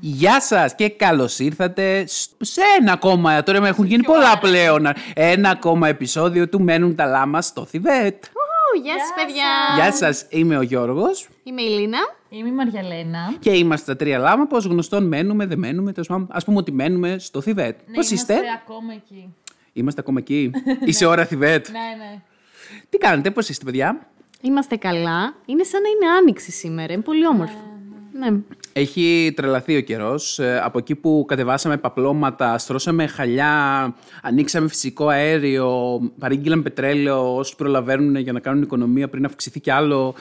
Γεια σας και καλώς ήρθατε σε ένα ακόμα. Τώρα έχουν γίνει πολλά πλέον. Ένα ακόμα επεισόδιο του Μένουν τα Λάμα στο Θιβέτ. Γεια σας, παιδιά. Γεια σας, είμαι ο Γιώργος. Είμαι η Λίνα. Είμαι η Μαριαλένα. Και είμαστε τα τρία λάμα. Πώς γνωστόν μένουμε, δεν μένουμε. Α πούμε ότι μένουμε στο Θιβέτ. Ναι, Πώς είστε, Είμαστε ακόμα εκεί. Είμαστε ακόμα εκεί. Είσαι ώρα Θιβέτ. Ναι, ναι. Τι κάνετε, πώς είστε, παιδιά; Είμαστε καλά. Είναι σαν να είναι άνοιξη σήμερα. Είναι πολύ όμορφο. Ναι. Έχει τρελαθεί ο καιρός. Από εκεί που κατεβάσαμε παπλώματα, στρώσαμε χαλιά, ανοίξαμε φυσικό αέριο, παρήγγειλαν πετρέλαιο όσου προλαβαίνουν για να κάνουν οικονομία πριν αυξηθεί κι άλλο.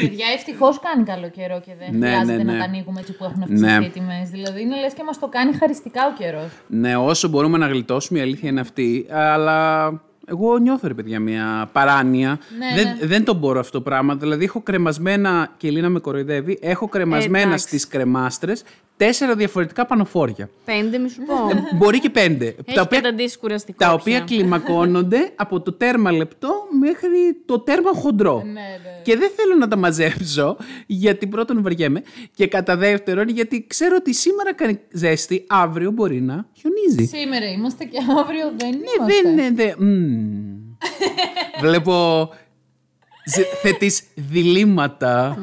Παιδιά, ευτυχώς κάνει καλό καιρό και δεν Ναι, χρειάζεται ναι, ναι. να τα ανοίγουμε έτσι που έχουν αυξηθεί Ναι. οι τιμές. Δηλαδή, είναι λες και μας το κάνει χαριστικά ο καιρός. ναι, όσο μπορούμε να γλιτώσουμε, η αλήθεια είναι αυτή. Αλλά εγώ νιώθω, ρε παιδιά, μια παράνοια. Ναι, δεν, ναι. δεν το μπορώ αυτό το πράγμα. Δηλαδή, έχω κρεμασμένα, και η Λίνα με κοροϊδεύει, έχω κρεμασμένα εντάξει. στις κρεμάστρες τέσσερα διαφορετικά πανοφόρια. Πέντε, μη σου πω. Μπορεί και πέντε. Έχει τα οποία, καταντήσει κουραστικό. τα πια. οποία κλιμακώνονται από το τέρμα λεπτό μέχρι το τέρμα χοντρό. Ναι, ναι. Και δεν θέλω να τα μαζέψω, γιατί πρώτον βαριέμαι, και κατά δεύτερον, γιατί ξέρω ότι σήμερα κάνει ζέστη, αύριο μπορεί να χιονίζει. Σήμερα είμαστε και αύριο δεν Ναι, είμαστε. δεν είναι. Δε... Μμμ. Βλέπω ζε- θετής διλήμματα.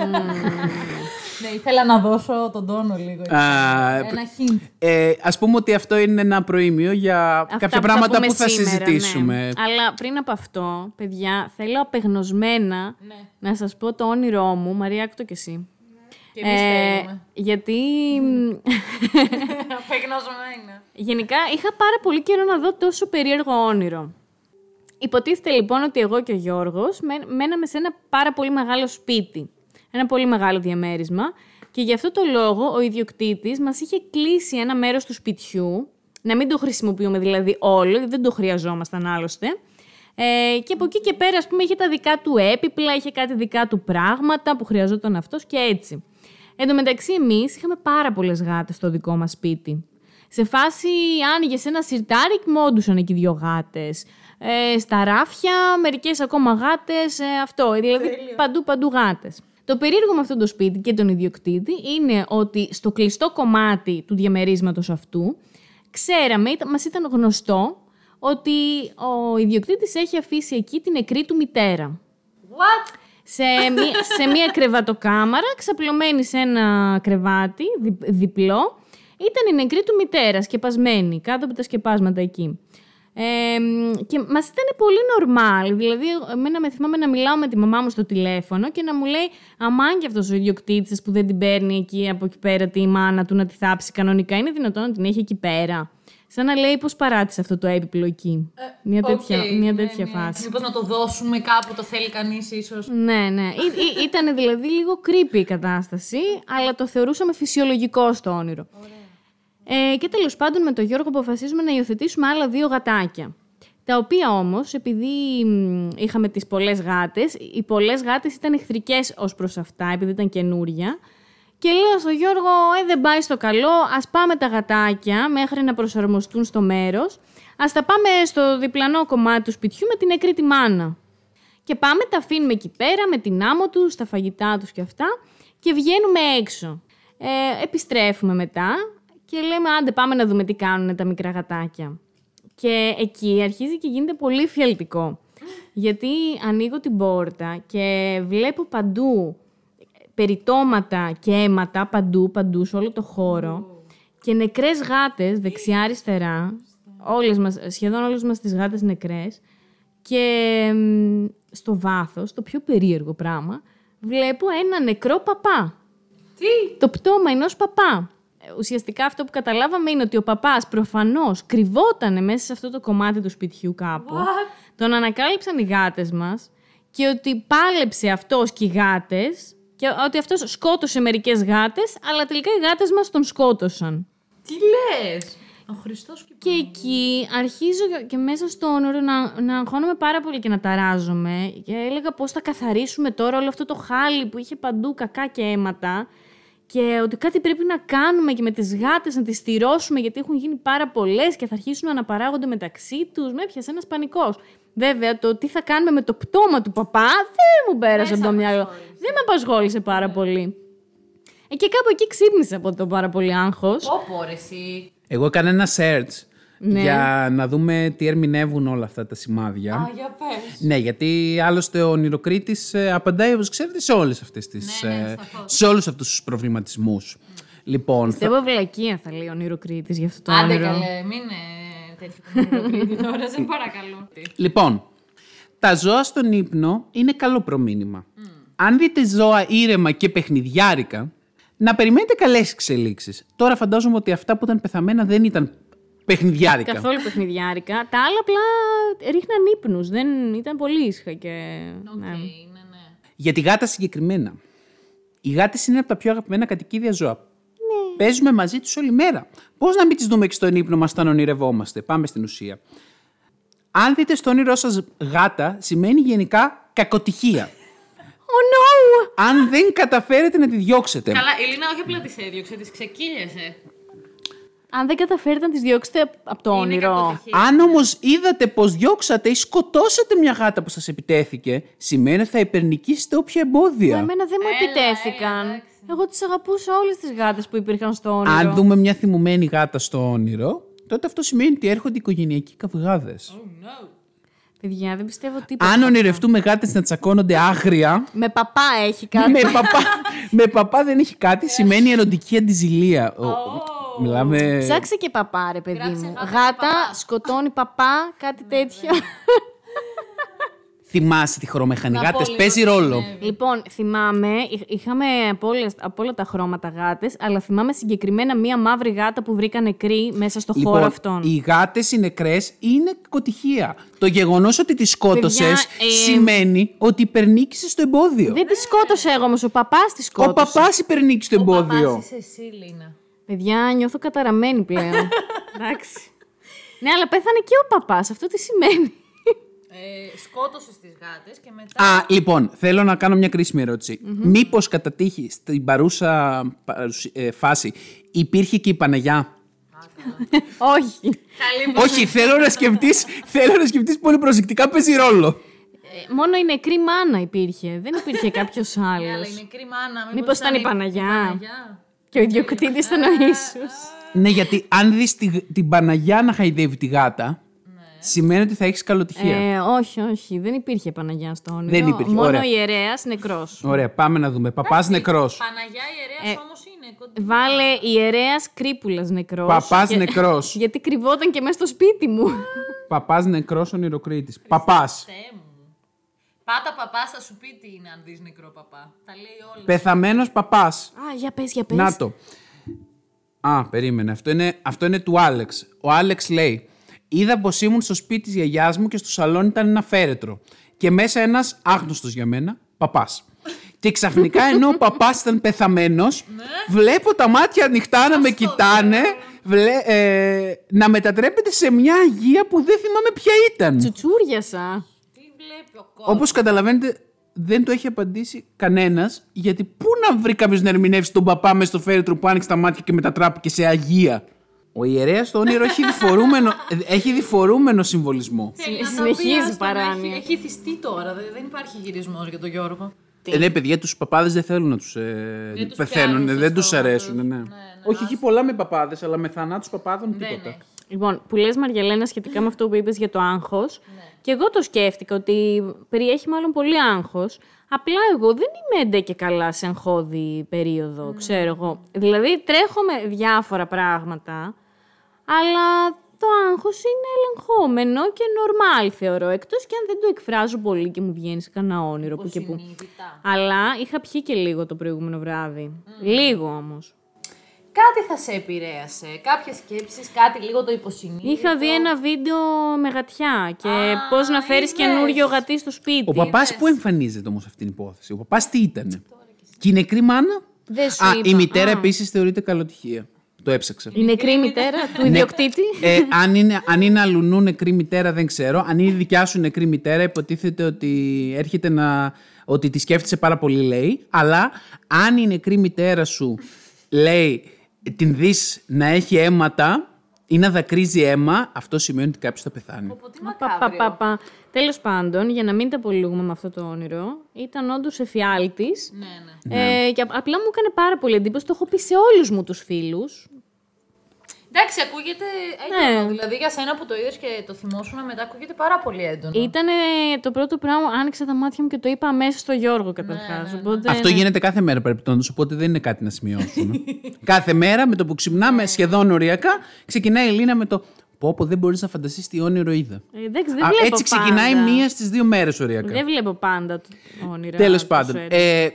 Ναι, ήθελα να δώσω τον τόνο λίγο. εκεί. Α, Ένα hint. Ε, ας πούμε ότι αυτό είναι ένα προήμιο για Αυτά κάποια που θα πράγματα πούμε που θα σήμερα, συζητήσουμε. ναι. Αλλά πριν από αυτό, παιδιά, θέλω απεγνωσμένα Ναι. να σας πω το όνειρό μου. Μαρία, άκου το κι εσύ. Και εμείς θέλουμε. γιατί Απεγνωσμένα. γενικά είχα πάρα πολύ καιρό να δω τόσο περίεργο όνειρο. Υποτίθεται λοιπόν ότι εγώ και ο Γιώργος μέν- μέναμε σε ένα πάρα πολύ μεγάλο σπίτι. Ένα πολύ μεγάλο διαμέρισμα. Και γι' αυτό το λόγο ο ιδιοκτήτης μας είχε κλείσει ένα μέρος του σπιτιού, να μην το χρησιμοποιούμε δηλαδή όλο, γιατί δεν το χρειαζόμασταν άλλωστε. Ε, και από εκεί και πέρα, ας πούμε, είχε τα δικά του έπιπλα, είχε κάτι δικά του πράγματα που χρειαζόταν αυτός και έτσι. Εν τω μεταξύ, εμείς είχαμε πάρα πολλές γάτες στο δικό μας σπίτι. Σε φάση άνοιγε ένα σιρτάρι, κοιμόντουσαν εκεί δύο γάτες. Ε, στα ράφια, μερικές ακόμα γάτες. αυτό. Δηλαδή παντού παντού γάτες. Το περίεργο με αυτό το σπίτι και τον ιδιοκτήτη είναι ότι στο κλειστό κομμάτι του διαμερίσματος αυτού ξέραμε, ήταν, μας ήταν γνωστό ότι ο ιδιοκτήτης έχει αφήσει εκεί την νεκρή του μητέρα What? σε μία, σε μία κρεβατοκάμαρα, ξαπλωμένη σε ένα κρεβάτι, δι- διπλό, ήταν η νεκρή του μητέρας, σκεπασμένη, κάτω από τα σκεπάσματα εκεί. Ε, μ, και μας ήταν πολύ normal. Δηλαδή, εμένα με θυμάμαι να μιλάω με τη μαμά μου στο τηλέφωνο και να μου λέει Αμάν και αυτός ο ιδιοκτήτης που δεν την παίρνει εκεί από εκεί πέρα τη μάνα του να τη θάψει κανονικά. Είναι δυνατόν να την έχει εκεί πέρα; Σαν να λέει πώς παράτησε αυτό το έπιπλο εκεί; μια τέτοια, Οκ, μια ναι, τέτοια ναι. φάση. Μήπως να το δώσουμε κάπου, το θέλει κανείς ίσως. Ναι, ναι. ήταν δηλαδή λίγο creepy η κατάσταση, αλλά το θεωρούσαμε φυσιολογικό στο όνειρο. Ε, και τέλος πάντων με τον Γιώργο αποφασίζουμε να υιοθετήσουμε άλλα δύο γατάκια. Τα οποία όμως, επειδή μ, είχαμε τις πολλές γάτες, οι πολλές γάτες ήταν εχθρικές ως προς αυτά, επειδή ήταν καινούρια. Και λέω στον Γιώργο, ε, δεν πάει στο καλό, ας πάμε τα γατάκια μέχρι να προσαρμοστούν στο μέρος. Ας τα πάμε στο διπλανό κομμάτι του σπιτιού με την νεκρή τη μάνα. Και πάμε, τα αφήνουμε εκεί πέρα με την άμμο τους, τα φαγητά τους και αυτά και βγαίνουμε έξω. Ε, επιστρέφουμε μετά και λέμε άντε πάμε να δούμε τι κάνουν τα μικρά γατάκια. Και εκεί αρχίζει και γίνεται πολύ φιαλτικό. Γιατί ανοίγω την πόρτα και βλέπω παντού περιτώματα και αίματα παντού, παντού, σε όλο το χώρο. Και νεκρές γάτες δεξιά-αριστερά, όλες μας, σχεδόν όλες μας τις γάτες νεκρές. Και μ, στο βάθος, το πιο περίεργο πράγμα, βλέπω ένα νεκρό παπά. Τι; Το πτώμα ενός παπά. Ε, Ουσιαστικά αυτό που καταλάβαμε είναι ότι ο παπάς προφανώς κρυβόταν μέσα σε αυτό το κομμάτι του σπιτιού κάπου. What? Τον ανακάλυψαν οι γάτες μας και ότι πάλεψε αυτός και οι γάτες και ότι αυτός σκότωσε μερικές γάτες, αλλά τελικά οι γάτες μας τον σκότωσαν. Τι λες; Ο Χριστός και... Και εκεί αρχίζω και μέσα στο όνειρο να, να αγχώνομαι πάρα πολύ και να ταράζομαι. Και έλεγα πώς θα καθαρίσουμε τώρα όλο αυτό το χάλι που είχε παντού κακά και αίματα. Και ότι κάτι πρέπει να κάνουμε και με τις γάτες να τις στηρώσουμε γιατί έχουν γίνει πάρα πολλές και θα αρχίσουν να αναπαράγονται μεταξύ τους. Με έπιασε ένας πανικός. Βέβαια, το τι θα κάνουμε με το πτώμα του παπά δεν μου πέρασε από το μυαλό. Δεν με απασχόλησε πάρα πολύ. Ε, και κάπου εκεί ξύπνησα από το πάρα πολύ άγχος. Πω ρε εσύ. Εγώ έκανα ένα search Ναι. για να δούμε τι ερμηνεύουν όλα αυτά τα σημάδια. Α, για πες. Ναι, γιατί άλλωστε ο ονειροκρίτης ε, απαντάει, όπως ξέρετε, σε όλες αυτές τις... Ναι, ναι, ε, σαφώς. σε όλους αυτούς τους προβληματισμούς. Λοιπόν, θα- Πιστεύω βλακεία θα λέει ο ονειροκρίτης για αυτό το Άντε όνειρο. καλέ, μην είναι τέτοιο κομμουνικοκρίτη τώρα, σε παρακαλώ. λοιπόν, τα ζώα στον ύπνο είναι καλό προμήνυμα. Αν δείτε ζώα ήρεμα και παιχνιδιάρικα, να περιμένετε καλές εξελίξεις. Τώρα φαντάζομαι ότι αυτά που ήταν πεθαμένα δεν ήταν παιχνιδιάρικα. Καθόλου παιχνιδιάρικα. Τα άλλα απλά ρίχναν ύπνους. Δεν ήταν πολύ ήσυχα και. Οκ, ναι. ναι, ναι. Για τη γάτα συγκεκριμένα. Οι γάτε είναι από τα πιο αγαπημένα κατοικίδια ζώα. Παίζουμε μαζί τους όλη μέρα. Πώς να μην τις δούμε και στον ύπνο μας όταν ονειρευόμαστε; Πάμε στην ουσία. Αν δείτε στο όνειρό σας γάτα, σημαίνει γενικά κακοτυχία. Oh no! Αν δεν καταφέρετε να τη διώξετε. Καλά, η Λίνα όχι απλά τη έδιωξε, τη ξεκύλιασε. Αν δεν καταφέρετε να τις διώξετε από το Είναι όνειρο. κακοτυχία. Αν όμως είδατε πως διώξατε ή σκοτώσατε μια γάτα που σας επιτέθηκε, σημαίνει ότι θα υπερνικήσετε όποια εμπόδια. Εμένα δεν μου Έλα, επιτέθηκαν. έλα, εντάξει. Εγώ τις αγαπούσα όλες τις γάτες που υπήρχαν στο όνειρο. Αν δούμε μια θυμωμένη γάτα στο όνειρο, τότε αυτό σημαίνει ότι έρχονται οικογενειακοί καυγάδες. Oh no. Παιδιά, δεν πιστεύω τίποτα. Αν ονειρευτούμε γάτες να τσακώνονται άγρια, Με παπά έχει κάτι. με, παπά, με παπά δεν έχει κάτι, σημαίνει ερωτική αντιζηλία. Ο- Μιλάμε. Ψάξε και παπά, ρε παιδί Γράψε μου. γάτα και Γάτα, παπά. σκοτώνει παπά, κάτι τέτοιο. Θυμάσαι τη χρωμεχανή. Να Γάτες πω λίγο παίζει τι ρόλο. συνέβη. Λοιπόν, θυμάμαι, ειχ- είχαμε από, όλες, από όλα τα χρώματα γάτες, αλλά θυμάμαι συγκεκριμένα μία μαύρη γάτα που βρήκα νεκρή μέσα στο χώρο αυτόν. Λοιπόν, οι γάτες οι νεκρές είναι κακοτυχία. Το γεγονός ότι τις σκότωσες Παιδιά, ε, σημαίνει ότι υπερνίκησες το εμπόδιο. Δεν τη σκότωσε εγώ όμως, ο παπάς τη Ο σκότωσε. παπάς υπερνίκησε το Ο εμπόδιο. παπάς είσαι εσύ, Λίνα. Παιδιά, νιώθω καταραμένη πλέον. Εντάξει. Ναι, αλλά πέθανε και ο παπάς. Αυτό τι σημαίνει. Ε, σκότωσε τι γάτες και μετά. Α, λοιπόν, θέλω να κάνω μια κρίσιμη ερώτηση. Μήπως κατά τύχη στην παρούσα παρουσι- ε, φάση υπήρχε και η Παναγιά; Όχι. Καλή Όχι, θέλω να σκεφτείς, θέλω να σκεφτείς πολύ προσεκτικά, παίζει ρόλο. Ε, μόνο η νεκρή μάνα υπήρχε. Δεν υπήρχε κάποιος Ναι, αλλά άλλος. η νεκρή μάνα. Μήπως ήταν η η Παναγιά; Και ο ιδιοκτήτης ήταν ο Ιησούς. Ναι, γιατί αν δεις τη- την Παναγιά να χαϊδεύει τη γάτα, σημαίνει ότι θα έχεις καλοτυχία. Ε, όχι, όχι. Δεν υπήρχε Παναγιά στο όνειρο. Δεν υπήρχε, Μόνο ωραία. ιερέας νεκρός. Ωραία, πάμε να δούμε. Παπάς νεκρός. Παναγιά ιερέας Ε, όμως είναι. κοντά. Βάλε ιερέας κρύπουλας νεκρός. Παπάς νεκρός. Γιατί κρυβόταν και μέσα στο σπίτι μου. Παπάς νεκρός ονειροκρίτης. Παπάς. Θεέ μου. Πάτα παπά θα σου πει τι είναι αν δεις νεκρό παπά. Τα λέει όλα. Πεθαμένος παπάς. Α, για πες, για πες. Να το. Α, περίμενε. Αυτό είναι, αυτό είναι του Άλεξ. Ο Άλεξ λέει: Είδα πως ήμουν στο σπίτι της γιαγιάς μου και στο σαλόνι ήταν ένα φέρετρο. Και μέσα ένας άγνωστος για μένα, παπάς. Και ξαφνικά ενώ ο παπάς ήταν πεθαμένος, βλέπω τα μάτια ανοιχτά να με κοιτάνε, βλέ, ε, να μετατρέπεται σε μια αγία που δεν θυμάμαι ποια ήταν. Τσουτσούριασα. Τι βλέπει ο κόσμος. Όπως καταλαβαίνετε, δεν το έχει απαντήσει κανένας, γιατί πού να βρει κάποιος να ερμηνεύσει τον παπά μες στο φέρετρο που άνοιξε τα μάτια και μετατράπηκε σε αγία; Ο ιερέας στο όνειρο έχει διφορούμενο, έχει διφορούμενο συμβολισμό. Θέλει να τα συνεχίζει πει, άστο, παράνοια. Έχει, έχει θυστεί τώρα. Δεν, δεν υπάρχει γυρισμός για τον Γιώργο. Ε, ναι, παιδιά, τους παπάδες δεν θέλουν να τους ε, τους πεθαίνουν, πιάνουν δεν στο τους αρέσουν. στόμα Ναι. τους. Ναι, ναι, Όχι, έχει πολλά με παπάδες, αλλά με θανάτους παπάδων Δεν τίποτα. Έχει. Λοιπόν, που λες Μαριαλένα σχετικά με αυτό που είπες για το άγχος, και εγώ το σκέφτηκα ότι περιέχει μάλλον πολύ άγχος, απλά εγώ δεν είμαι ντε και καλά σε εγχώδη περίοδο, ξέρω εγώ. Δηλαδή τρέχω με διάφορα πράγματα, αλλά το άγχος είναι ελεγχόμενο και normal θεωρώ, εκτός και αν δεν το εκφράζω πολύ και μου βγαίνει σε κανένα όνειρο που και που. Συνείδητα. Αλλά είχα πιει και λίγο το προηγούμενο βράδυ. Λίγο όμως. Κάτι θα σε επηρέασε. Κάποιες σκέψεις, κάτι λίγο το υποσυνείδητο. Είχα δει ένα βίντεο με γατιά και πώς να φέρεις είδες. καινούριο γατί στο σπίτι. Ο παπάς που εμφανίζεται όμως αυτήν την υπόθεση; Ο παπάς τι ήταν; Και η νεκρή μάνα; Δεν σου Α, είπα. η μητέρα Α. επίσης θεωρείται καλοτυχία. Το έψαξα. Η νεκρή μητέρα του ιδιοκτήτη. Ε, αν, είναι, αν είναι αλουνού νεκρή μητέρα δεν ξέρω. Αν είναι η δικιά σου νεκρή μητέρα υποτίθεται ότι έρχεται να... ότι τη σκέφτεσαι πάρα πολύ λέει. Αλλά αν η νεκρή μητέρα σου λέει την δεις να έχει αίματα ή να δακρύζει αίμα, αυτό σημαίνει ότι κάποιος θα πεθάνει. Από τι Πα, πα, πα, μακάβριο. πα. Τέλος πάντων, για να μην τα απολύγουμε με αυτό το όνειρο, ήταν όντως εφιάλτης. Ναι, ναι. Ε, και απ- απλά μου έκανε πάρα πολύ εντύπωση. Το έχω πει σε όλους μου τους φίλους. Εντάξει, ακούγεται έντονο. Ναι. Δηλαδή για σένα που το είδες και το θυμόσουν μετά, ακούγεται πάρα πολύ έντονο. Ήταν το πρώτο πράγμα, άνοιξα τα μάτια μου και το είπα αμέσως στο Γιώργο καταρχάς. Οπότε, Αυτό ναι. γίνεται κάθε μέρα παρεπιπτόντω, οπότε δεν είναι κάτι να σημειώσουμε. κάθε μέρα με το που ξυπνάμε σχεδόν οριακά, ξεκινάει η Ελίνα με το. Πω, πω, δεν μπορείς να φανταστείς τι όνειρο είδα. Ε, εντάξει, δεν Α, βλέπω έτσι ξεκινάει πάντα. μία στις δύο μέρες οριακά. Δεν βλέπω πάντα τα όνειρα. Τέλος τόσο πάντων. έντονα. Ε,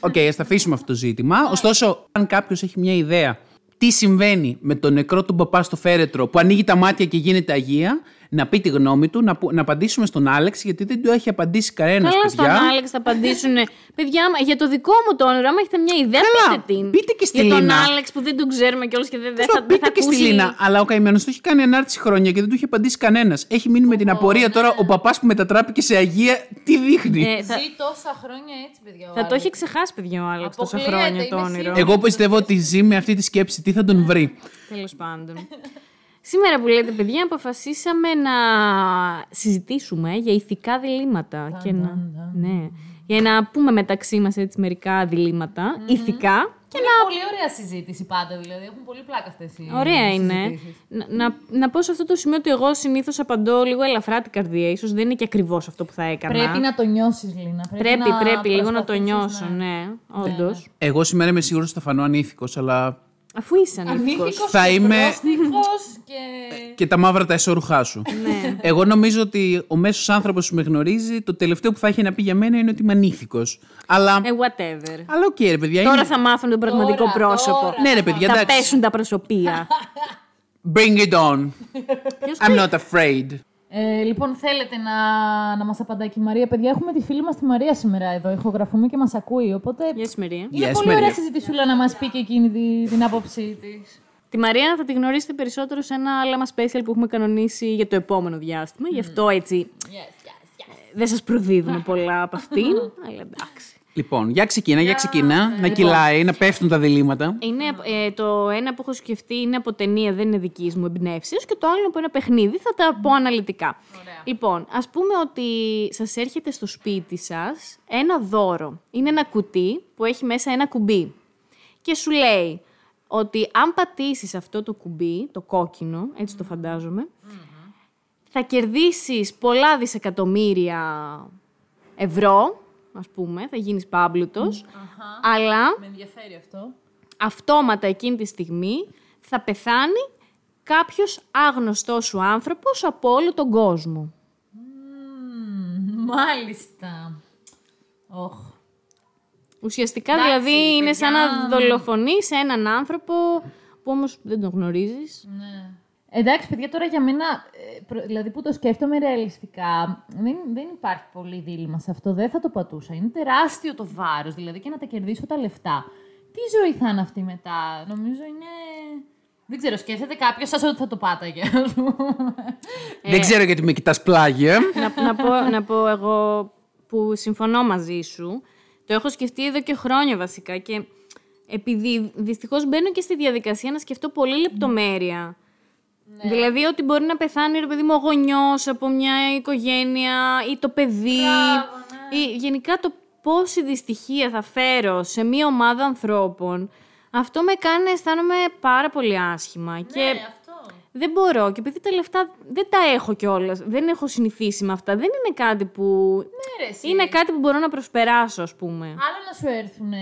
Οκ, ας τα αφήσουμε αυτό το ζήτημα. Ωστόσο, αν κάποιος έχει μια ιδέα τι συμβαίνει με τον νεκρό του παπά στο φέρετρο που ανοίγει τα μάτια και γίνεται αγία, να πει τη γνώμη του, να, που- να απαντήσουμε στον Άλεξ, γιατί δεν του έχει απαντήσει κανένας Καλά στον παιδιά. Άλεξ θα απαντήσουν. παιδιά, άμα- για το δικό μου το όνειρο, άμα έχετε μια ιδέα, Καλά, πείτε την. πείτε και στη Για τον Λίνα. Άλεξ που δεν τον ξέρουμε κιόλα και δεν, δεν Τέλος θα, πάντων, δεν πείτε θα και στη ακούσει. Λίνα. Αλλά ο καημένος του έχει κάνει ανάρτηση χρόνια και δεν του έχει απαντήσει κανένας. Έχει μείνει με την απορία τώρα ο παπάς που μετατράπηκε σε αγία, τι δείχνει. Ε, θα, Ζει τόσα χρόνια έτσι, παιδιά. ο θα το Άλεξ. έχει ξεχάσει, παιδιά, ο Άλεξ τόσα Αποκλείεται, χρόνια το είμαι όνειρο. σίγουρη. Εγώ πιστεύω ότι ζει με αυτή τη σκέψη. Τι θα τον βρει. Τέλος πάντων. Σήμερα που λέτε, παιδιά, αποφασίσαμε να συζητήσουμε για ηθικά διλήμματα. και να, ναι, για να πούμε μεταξύ μας έτσι μερικά διλήμματα, ηθικά. Και είναι πολύ ωραία συζήτηση πάντα, δηλαδή. Έχουν πολύ πλάκα αυτές οι Ωραία είναι. συζητήσεις. Να, να, να πω σε αυτό το σημείο ότι εγώ συνήθως απαντώ λίγο ελαφρά την καρδία. Ίσως δεν είναι και ακριβώς αυτό που θα έκανα. Πρέπει να το νιώσεις, Λίνα. πρέπει, να πρέπει λίγο να το προσπαθήσεις νιώσω, να- ναι, όντως. Εγώ σήμερα είμαι σίγουρος ότι θα φανώ ανήθικος, αλλά Αφού είσαι ανήθικος. Ανήθικος Θα και είμαι- πρόστιχος και... και τα μαύρα τα εσωρουχά σου. Ναι. Εγώ νομίζω ότι ο μέσος άνθρωπος που με γνωρίζει, το τελευταίο που θα έχει να πει για μένα είναι ότι είμαι ανήθικος. Αλλά. Ε, whatever. Αλλά οκ, ρε παιδιά. Τώρα είναι- θα μάθουν τον πραγματικό Τώρα, πρόσωπο. τώρα. Ναι, ρε παιδιά, θα εντάξει. πέσουν τα προσωπεία. Bring it on. Ποιος I'm not afraid. Ε, λοιπόν, θέλετε να, να μας απαντάει και η Μαρία. Παιδιά, έχουμε τη φίλη μας τη Μαρία σήμερα εδώ. Ηχογραφούμε και μας ακούει. Οπότε Γεια σου, Μαρία. είναι Yes, πολύ Μαρία. ωραία συζητησούλα να μας πει και εκείνη τη- την άποψή της. Τη Μαρία θα τη γνωρίσετε περισσότερο σε ένα άλλα special που έχουμε κανονίσει για το επόμενο διάστημα. Γι' αυτό έτσι Yes, yes, yes. δεν σας προδίδουμε πολλά από αυτήν. αλλά εντάξει. Λοιπόν, για ξεκίνα, για ξεκίνα. Να κυλάει, να πέφτουν τα διλήμματα. Είναι, ε, το ένα που έχω σκεφτεί είναι από ταινία, δεν είναι δικής μου εμπνεύσεως και το άλλο από ένα παιχνίδι. Θα τα πω αναλυτικά. Λοιπόν, ας πούμε ότι σας έρχεται στο σπίτι σας ένα δώρο. Είναι ένα κουτί που έχει μέσα ένα κουμπί. Και σου λέει ότι αν πατήσεις αυτό το κουμπί, το κόκκινο, έτσι το φαντάζομαι, θα κερδίσεις πολλά δισεκατομμύρια ευρώ, ας πούμε, θα γίνεις πάμπλουτος, αλλά Με ενδιαφέρει αυτό. αυτόματα εκείνη τη στιγμή θα πεθάνει κάποιος άγνωστός σου άνθρωπος από όλο τον κόσμο. Μμμ, Μάλιστα. Όχ. Ουσιαστικά Εντάξει, δηλαδή είναι σαν παιδιά. να δολοφονείς έναν άνθρωπο που όμως δεν τον γνωρίζεις. Ναι. Εντάξει, παιδιά, τώρα για μένα, ε, προ- δηλαδή που το σκέφτομαι ρεαλιστικά, δεν, δεν υπάρχει πολύ δίλημα σε αυτό. Δεν θα το πατούσα. Είναι τεράστιο το βάρος, δηλαδή και να τα κερδίσω τα λεφτά. Τι ζωή θα είναι αυτή μετά, νομίζω είναι... Δεν ξέρω, σκέφτεται κάποιος σας ότι θα το πάταγε. ας πούμε. Δεν ξέρω γιατί με κοιτάς πλάγια. να, να, πω, να πω εγώ που συμφωνώ μαζί σου. Το έχω σκεφτεί εδώ και χρόνια βασικά και επειδή δυστυχώς μπαίνω και στη διαδικασία να σκεφτώ πολύ λεπτομέρεια. Δηλαδή ότι μπορεί να πεθάνει ρε παιδί μου ο γονιός από μια οικογένεια ή το παιδί ή γενικά το πόση δυστυχία θα φέρω σε μια ομάδα ανθρώπων αυτό με κάνει να αισθάνομαι πάρα πολύ άσχημα και Ναι, αυτό. δεν μπορώ. Και επειδή τα λεφτά δεν τα έχω κιόλας, δεν έχω συνηθίσει με αυτά. Δεν είναι κάτι που. Ναι, ρε, εσύ. είναι κάτι που μπορώ να προσπεράσω, ας πούμε. Άλλο να σου έρθουν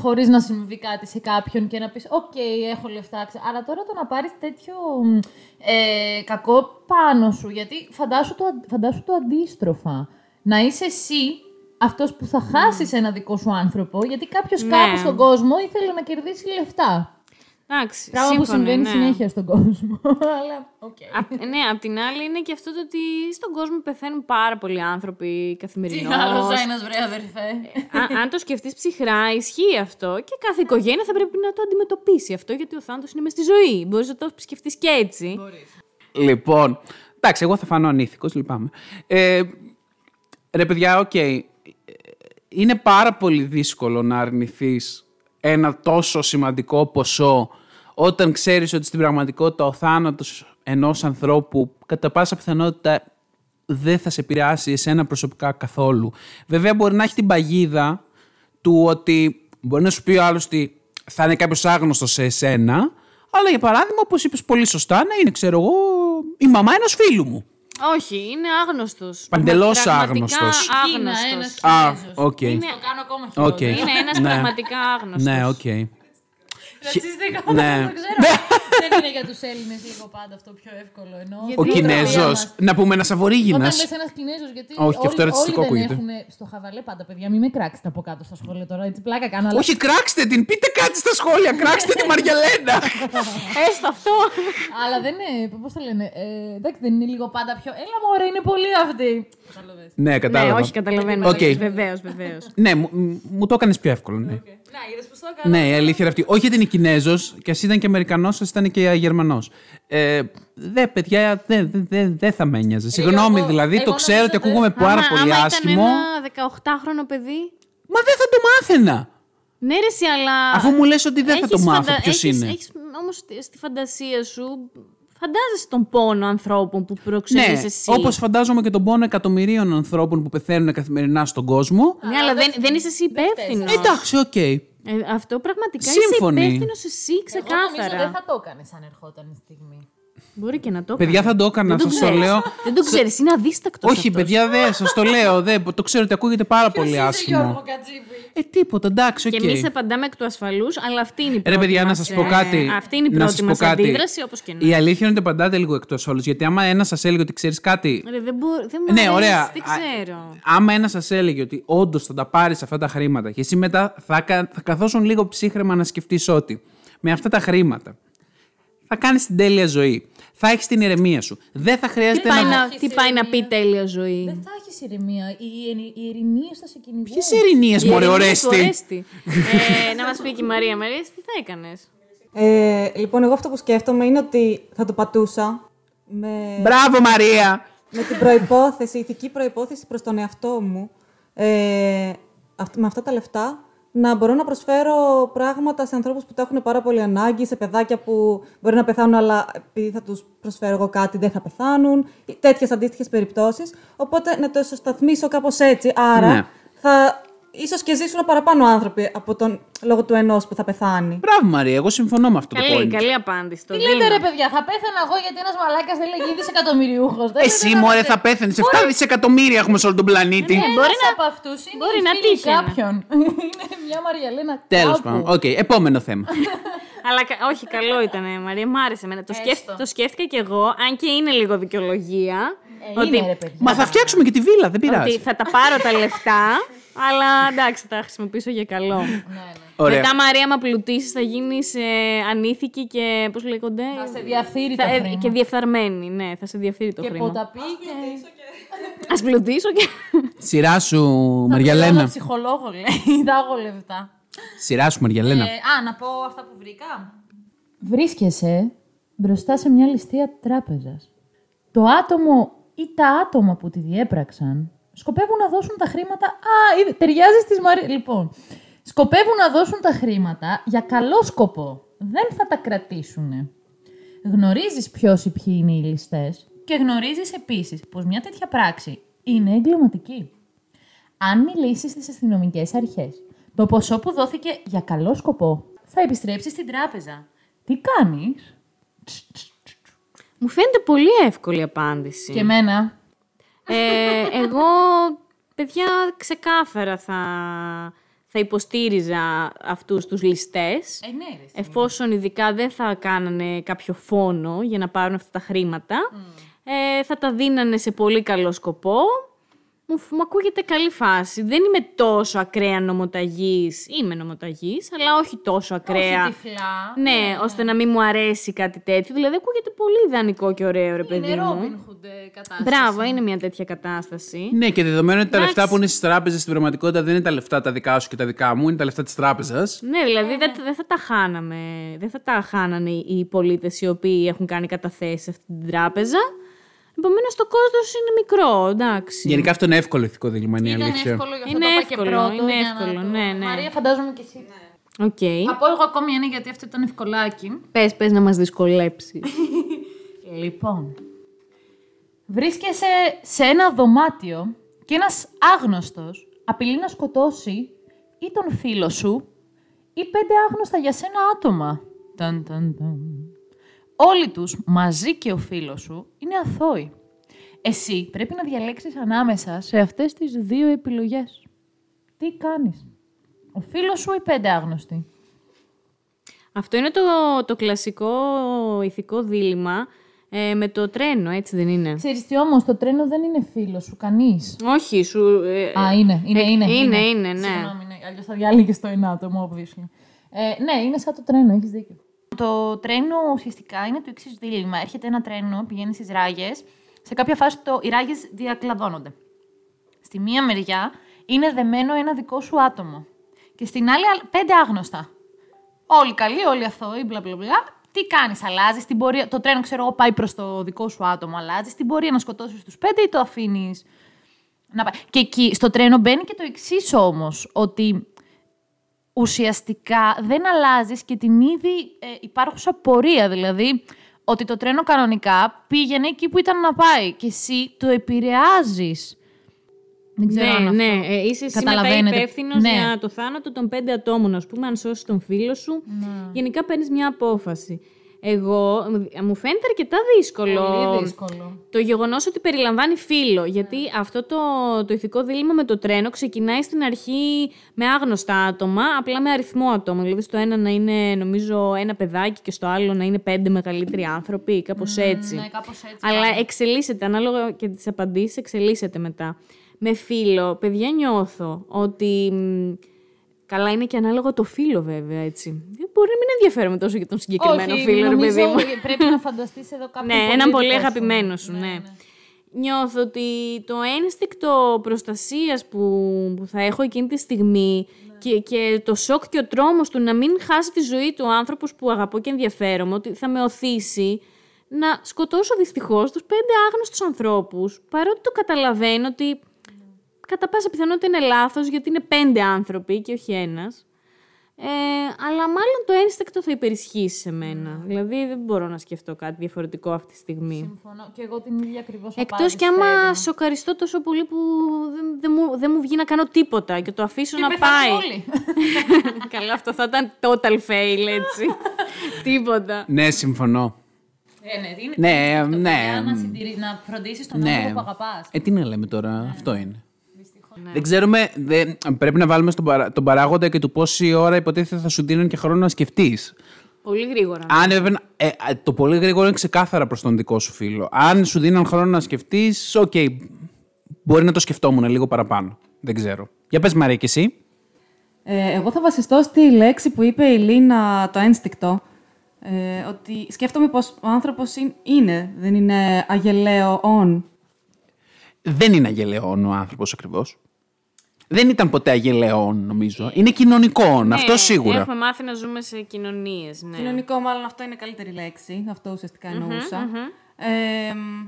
χωρίς να συμβεί κάτι σε κάποιον και να πεις: Οκ, έχω λεφτά. ξε-». Αλλά τώρα το να πάρεις τέτοιο μ, ε, κακό πάνω σου. Γιατί φαντάσου το, αν- φαντάσου το αντίστροφα. Να είσαι εσύ αυτός που θα χάσεις ένα δικό σου άνθρωπο, γιατί κάποιος Ναι. κάπου στον κόσμο ήθελε να κερδίσει λεφτά. Εντάξει. Πράγμα που σύμφωνο, συμβαίνει ναι. συνέχεια στον κόσμο. Αλλά, οκ. Απ- ναι, απ' την άλλη είναι και αυτό το ότι στον κόσμο πεθαίνουν πάρα πολλοί άνθρωποι Τι καθημερινώς. άλλος ένας βρε αδερφέ. Α- αν το σκεφτείς ψυχρά, ισχύει αυτό και κάθε οικογένεια θα πρέπει να το αντιμετωπίσει αυτό γιατί ο θάνατος είναι μες στη ζωή. Μπορείς να το σκεφτείς και έτσι. Λοιπόν, εντάξει, εγώ θα φανώ ανήθικος, λυπάμαι. Ε, ρε παιδιά, οκ. ε, Είναι πάρα πολύ δύσκολο να αρνηθείς ένα τόσο σημαντικό ποσό όταν ξέρεις ότι στην πραγματικότητα ο θάνατος ενός ανθρώπου κατά πάσα πιθανότητα δεν θα σε επηρεάσει εσένα προσωπικά καθόλου. Βέβαια μπορεί να έχει την παγίδα του ότι μπορεί να σου πει ο άλλος ότι θα είναι κάποιος άγνωστος σε εσένα, αλλά για παράδειγμα, όπως είπες πολύ σωστά, να είναι, ξέρω εγώ, η μαμά ενός φίλου μου. Όχι, είναι άγνωστος. Παντελώς άγνωστος. Κίνα, Άγνωστος. ένας Α, Κινέζος. οκ. Το κάνω ακόμα χειρότερο. Οκ. Είναι ένας Ναι. πραγματικά άγνωστος. Ναι, οκ. Ρατσιστικό, Ναι. δεν το ξέρω. Δεν είναι για τους Έλληνες λίγο πάντα αυτό πιο εύκολο. Ενώ Γιατί Ο είναι Κινέζος. Να πούμε ένας Όταν Αβορίγινας. λες ένας Κινέζος, γιατί Όχι, και αυτό όλοι, ρατσιστικό όλοι δεν ακούγεται. έχουν στο χαβαλέ πάντα, παιδιά. Μην με κράξετε από κάτω στα σχόλια τώρα, έτσι πλάκα κάνω. αλλά- Όχι, κράξτε την, πείτε κάτι στα σχόλια, κράξτε τη Μαριαλένα. Έστω αυτό. Αλλά δεν είναι, πώς το λένε, ε, εντάξει δεν είναι λίγο πάντα πιο, έλα μωρέ είναι πολύ αυτή. Κατάλαβες. ναι, ναι, κατάλαβα. όχι, καταλαβαίνω. Οκ. Βεβαίως, βεβαίως. Ναι, μου, μου το έκανες πιο εύκολο. Ναι. Να, είδες πώς το έκανα. ναι, η αλήθεια είναι αυτή. Όχι γιατί είναι Κινέζος, και ας ήταν και Αμερικανός, ας ήταν και Γερμανός. Ε, δε, παιδιά, δεν δε, δε, δε θα με ένοιαζε. Συγγνώμη, εγώ- δηλαδή, εγώ το ξέρω νομίζω ότι ότι- ακούγομαι πάρα άμα, πολύ άμα άσχημο. Ήταν ένα 18χρονο παιδί. Μα δεν θα το μάθαινα. Ναι, ρε, εσύ, αλλά. Αφού μου λες ότι δεν θα έχεις το μάθω ποιος έχεις, είναι. Έχεις όμως στη- στη φαντασία σου. Φαντάζεσαι τον πόνο ανθρώπων που προξενείς Ναι, εσύ; όπως φαντάζομαι και τον πόνο εκατομμυρίων ανθρώπων που πεθαίνουν καθημερινά στον κόσμο. Ναι, αλλά δεν, δεν είσαι εσύ υπεύθυνος. Εντάξει, οκ. αυτό πραγματικά Σύμφωνοι. είσαι υπεύθυνος εσύ Εγώ νομίζω ξεκάθαρα. δεν θα το έκανες αν ερχόταν η στιγμή. Μπορεί και να το Παιδιά, έκανε. θα το έκανα, Δεν το σας το ξέρεις. λέω. Δεν το ξέρεις, είναι αδίστακτο. Όχι, παιδιά, δεν, σας το λέω. Δεν, το ξέρω ότι ακούγεται πάρα πολύ άσχημο. Κατσίπη. Ε, τίποτα, εντάξει, οκ. Και εμείς απαντάμε εκ του ασφαλούς, αλλά αυτή είναι η πρώτη. Ρε, παιδιά, να μας, σα πω ε, κάτι. Αυτή είναι η να πρώτη σας πω μας κάτι. αντίδραση, όπως και να Η αλήθεια είναι ότι απαντάτε λίγο εκτός όλους. Γιατί άμα ένας σας έλεγε ότι ξέρεις κάτι. Ρε, δεν, μπο- δεν μου Ναι, αρέσει, ωραία. Δεν Α, ξέρω. Άμα ένας σας έλεγε ότι όντως θα τα πάρεις αυτά τα χρήματα και εσύ μετά θα, κα- θα καθόσουν λίγο ψύχραιμα να σκεφτείς ότι με αυτά τα χρήματα θα κάνεις την τέλεια ζωή. Θα έχεις την ηρεμία σου. Δεν θα χρειάζεται Πάει να. να, έχεις τι πάει να πει ηρεμία. τέλεια ζωή; Δεν θα έχεις ηρεμία. Οι, οι, οι ειρηνίε θα σε κυνηγούν. Ποιες ειρηνίε, Η Μωρέ, Ειρήνη ορέστη. Φορέστη. ε, να μας πει και η Μαρία. Μαρία, τι θα έκανες; Ε, λοιπόν, εγώ αυτό που σκέφτομαι είναι ότι θα το πατούσα με, Μπράβο, Μαρία! με την προϋπόθεση, ηθική προϋπόθεση προς τον εαυτό μου, ε, αυ- με αυτά τα λεφτά, να μπορώ να προσφέρω πράγματα σε ανθρώπους που τα έχουν πάρα πολύ ανάγκη, σε παιδάκια που μπορεί να πεθάνουν, αλλά επειδή θα τους προσφέρω εγώ κάτι δεν θα πεθάνουν, τέτοιες αντίστοιχες περιπτώσεις. Οπότε να το ισοσταθμίσω κάπως έτσι. Άρα Ναι. θα ίσως και ζήσουν παραπάνω άνθρωποι από τον, λόγω του ενός που θα πεθάνει. Μπράβο, Μαρία, εγώ συμφωνώ με αυτό το Καλή, point. καλή απάντηση. Το Τι δίνω. λέτε ρε παιδιά, θα πέθανα εγώ γιατί ένας μαλάκας δεν λέγει δισεκατομμυριούχος. Εσύ, μωρέ, θα πέθανε. 7 δισεκατομμύρια έχουμε σε όλο τον πλανήτη. Μπορεί Μπορεί να... να- από αυτούς είναι μπορεί η να φίλη τύχαινε. κάποιον. είναι μια Μαριαλένα Τέλος κάπου. πάντων. Οκ, επόμενο θέμα. Αλλά κα- όχι, καλό ήταν, Μαρία. Μ' άρεσε εμένα. Το, Έστω. σκέφ- το σκέφτηκα κι εγώ, αν και είναι λίγο δικαιολογία. Ε, ότι, είναι, ρε παιδιά. Μα θα φτιάξουμε και τη βίλα, δεν ότι πειράζει. θα τα πάρω τα λεφτά, αλλά εντάξει, θα τα χρησιμοποιήσω για καλό. Ναι, ναι. Ωραία. Μετά, Μαρία, άμα πλουτίσεις, θα γίνεις ανήθικη και. Πώς λέγονται; Θα σε διαφθείρει το θα- ε, χρήμα. και διεφθαρμένη, ναι, θα σε διαφθείρει το Και χρήμα. ποταπή και... Α πλουτίσω και. Σειρά σου, Θα Μαριαλένα. πληρώνω ψυχολόγο, λέει. Θα έχω λεφτά. Σειρά σου, Μαριαλένα. Ε, α, να πω αυτά που βρήκα. Βρίσκεσαι μπροστά σε μια ληστεία τράπεζας. Το άτομο ή τα άτομα που τη διέπραξαν σκοπεύουν να δώσουν τα χρήματα... Α, είδε, ταιριάζει στις Μαρία... Λοιπόν, σκοπεύουν να δώσουν τα χρήματα για καλό σκοπό. Δεν θα τα κρατήσουν. Γνωρίζεις ποιος ή ποιοι είναι οι ληστές και γνωρίζεις επίσης πως μια τέτοια πράξη είναι εγκληματική. Αν μιλήσεις στις αστυνομικές αρχές, το ποσό που δόθηκε για καλό σκοπό θα επιστρέψει στην τράπεζα. Τι κάνεις; Μου φαίνεται πολύ εύκολη η απάντηση. Και εμένα. Ε, εγώ, παιδιά, ξεκάθαρα θα, θα υποστήριζα αυτούς τους ληστές. Ε, ναι, ρε. Εφόσον ειδικά δεν θα κάνανε κάποιο φόνο για να πάρουν αυτά τα χρήματα, ε, θα τα δίνανε σε πολύ καλό σκοπό. Μου, φ- μου ακούγεται καλή φάση. Δεν είμαι τόσο ακραία νομοταγής. Είμαι νομοταγής, αλλά όχι τόσο ακραία. Όχι τυφλά. Ναι, ώστε να μην μου αρέσει κάτι τέτοιο. Δηλαδή, ακούγεται πολύ ιδανικό και ωραίο, ρε παιδί Είναι μου. Robin Hood ε, κατάσταση. Μπράβο, είναι μια τέτοια κατάσταση. Ναι, και δεδομένου ότι τα Εντάξει. λεφτά που είναι στις τράπεζες στην πραγματικότητα δεν είναι τα λεφτά τα δικά σου και τα δικά μου, είναι τα λεφτά της τράπεζας. Ναι, δηλαδή δεν, δεν θα τα χάναμε. Δεν θα τα χάνανε οι πολίτες οι οποίοι έχουν κάνει καταθέσεις σε αυτή την τράπεζα. Επομένως το κόστος είναι μικρό, εντάξει. Γενικά αυτό είναι εύκολο ηθικό δίλημμα, είναι η Ήταν αλήθεια. εύκολο, γι' αυτό Είναι το είπα και εύκολο, πρώτο. είναι για να εύκολο, το- ναι, ναι. Μαρία, φαντάζομαι και εσύ. Οκ. Θα πω εγώ ακόμη ένα γιατί αυτό ήταν ευκολάκι. Πες, πες να μας δυσκολέψεις. Λοιπόν, βρίσκεσαι σε ένα δωμάτιο και ένας άγνωστος απειλεί να σκοτώσει ή τον φίλο σου ή πέντε άγνωστα για σένα άτομα. Ταν, ταν, ταν. Όλοι τους, μαζί και ο φίλος σου, είναι αθώοι. Εσύ πρέπει να διαλέξεις ανάμεσα σε αυτές τις δύο επιλογές. Τι κάνεις; Ο φίλος σου ή πέντε άγνωστοι; Αυτό είναι το, το κλασικό ηθικό δίλημα ε, με το τρένο, έτσι δεν είναι; Ξέρεις τι όμως, το τρένο δεν είναι φίλος σου, κανείς. Όχι, σου... ε, Α, είναι, είναι, ε, είναι. είναι, είναι, ναι. Συγγνώμη, ναι. Αλλιώς θα διάλεγες το ένα άτομο, obviously. Ε, ναι, είναι σαν το τρένο, έχεις δίκιο. Το τρένο ουσιαστικά είναι το εξής δίλημα. Έρχεται ένα τρένο, πηγαίνει στις ράγες. Σε κάποια φάση το, οι ράγες διακλαδώνονται. Στη μία μεριά είναι δεμένο ένα δικό σου άτομο. Και στην άλλη άλλα- πέντε άγνωστα. Όλοι καλοί, όλοι αθώοι, μπλα μπλα μπλα. Τι κάνεις, αλλάζεις την πορεία. Το τρένο, ξέρω εγώ, πάει προς το δικό σου άτομο. Αλλάζεις την πορεία να σκοτώσεις τους πέντε ή το αφήνεις. Να πάει. Και εκεί στο τρένο μπαίνει και το εξής όμως, ότι ουσιαστικά δεν αλλάζεις και την ήδη ε, υπάρχουσα πορεία. Δηλαδή, ότι το τρένο κανονικά πήγαινε εκεί που ήταν να πάει και εσύ το επηρεάζεις. Δεν ξέρω αν ναι, αυτό... ναι. Ε, είσαι εσύ μετά Καταλαβαίνετε. υπεύθυνος Ναι. για το θάνατο των πέντε ατόμων, ας πούμε, αν σώσεις τον φίλο σου. Γενικά παίρνεις μια απόφαση. Εγώ, μου φαίνεται αρκετά δύσκολο. Πολύ δύσκολο. Το γεγονός ότι περιλαμβάνει φίλο. Γιατί αυτό το, το ηθικό δίλημα με το τρένο ξεκινάει στην αρχή με άγνωστα άτομα, απλά με αριθμό ατόμων. Δηλαδή, στο ένα να είναι, νομίζω, ένα παιδάκι και στο άλλο να είναι πέντε μεγαλύτεροι άνθρωποι, κάπως έτσι. Ναι, κάπως έτσι. Αλλά εξελίσσεται, ανάλογα και τις απαντήσεις, εξελίσσεται μετά. Με φίλο, παιδιά, νιώθω ότι. Μ, Καλά, είναι και ανάλογο το φίλο, βέβαια, έτσι. Δεν μπορεί να μην ενδιαφέρομαι τόσο για τον συγκεκριμένο Όχι, φίλο, ρε νομίζω παιδί μου. πρέπει να φανταστείς εδώ κάποιον Ναι, έναν πολύ δικό σου. αγαπημένο σου, ναι. Νιώθω ότι το ένστικτο προστασίας που, που θα έχω εκείνη τη στιγμή και, και το σοκ και ο τρόμος του να μην χάσει τη ζωή του ο άνθρωπος που αγαπώ και ενδιαφέρομαι, ότι θα με οθήσει να σκοτώσω δυστυχώς τους πέντε άγνωστους ανθρώπους, παρότι το καταλαβαίνω ότι κατά πάσα πιθανότητα είναι λάθος γιατί είναι πέντε άνθρωποι και όχι ένας. Ε, αλλά μάλλον το ένστικτο θα υπερισχύσει σε μένα. Δηλαδή δεν μπορώ να σκεφτώ κάτι διαφορετικό αυτή τη στιγμή. Συμφωνώ. Και εγώ την ίδια ακριβώς Εκτός κι άμα σοκαριστώ τόσο πολύ που δεν, δεν μου, δεν μου βγει να κάνω τίποτα και το αφήσω να πάει. Όλοι. Καλά, αυτό θα ήταν total fail, έτσι. τίποτα. Ναι, συμφωνώ. Ε, ναι, είναι Ναι, αυτό, ναι. παιδιά, Να, συντηρεί, να φροντίσεις τον Ναι. άνθρωπο που αγαπάς. Ε, τι να λέμε τώρα, αυτό είναι. Δεν ξέρουμε, δεν- πρέπει να βάλουμε στον παρα- τον παράγοντα και του πόση ώρα υποτίθεται θα σου δίνουν και χρόνο να σκεφτείς. Πολύ γρήγορα. Αν βέβαια, ε, ε, το πολύ γρήγορο είναι ξεκάθαρα προς τον δικό σου φίλο. Αν σου δίναν χρόνο να σκεφτείς, οκ, μπορεί να το σκεφτόμουν λίγο παραπάνω. Δεν ξέρω. Για πες Μαρία και εσύ. Ε, εγώ θα βασιστώ στη λέξη που είπε η Λίνα, το ένστικτο. Ε, ότι σκέφτομαι πως ο άνθρωπος είναι- είναι, δεν είναι αγελαίο όν. Δεν είναι αγελαιόν ο άνθρωπος ακριβώς. Δεν ήταν ποτέ αγελαίο ον, νομίζω. Είναι κοινωνικό, αυτό σίγουρα. Έχουμε μάθει να ζούμε σε κοινωνίες, ναι. Κοινωνικό, μάλλον αυτό είναι καλύτερη λέξη. Αυτό ουσιαστικά εννοούσα. Ε, μ,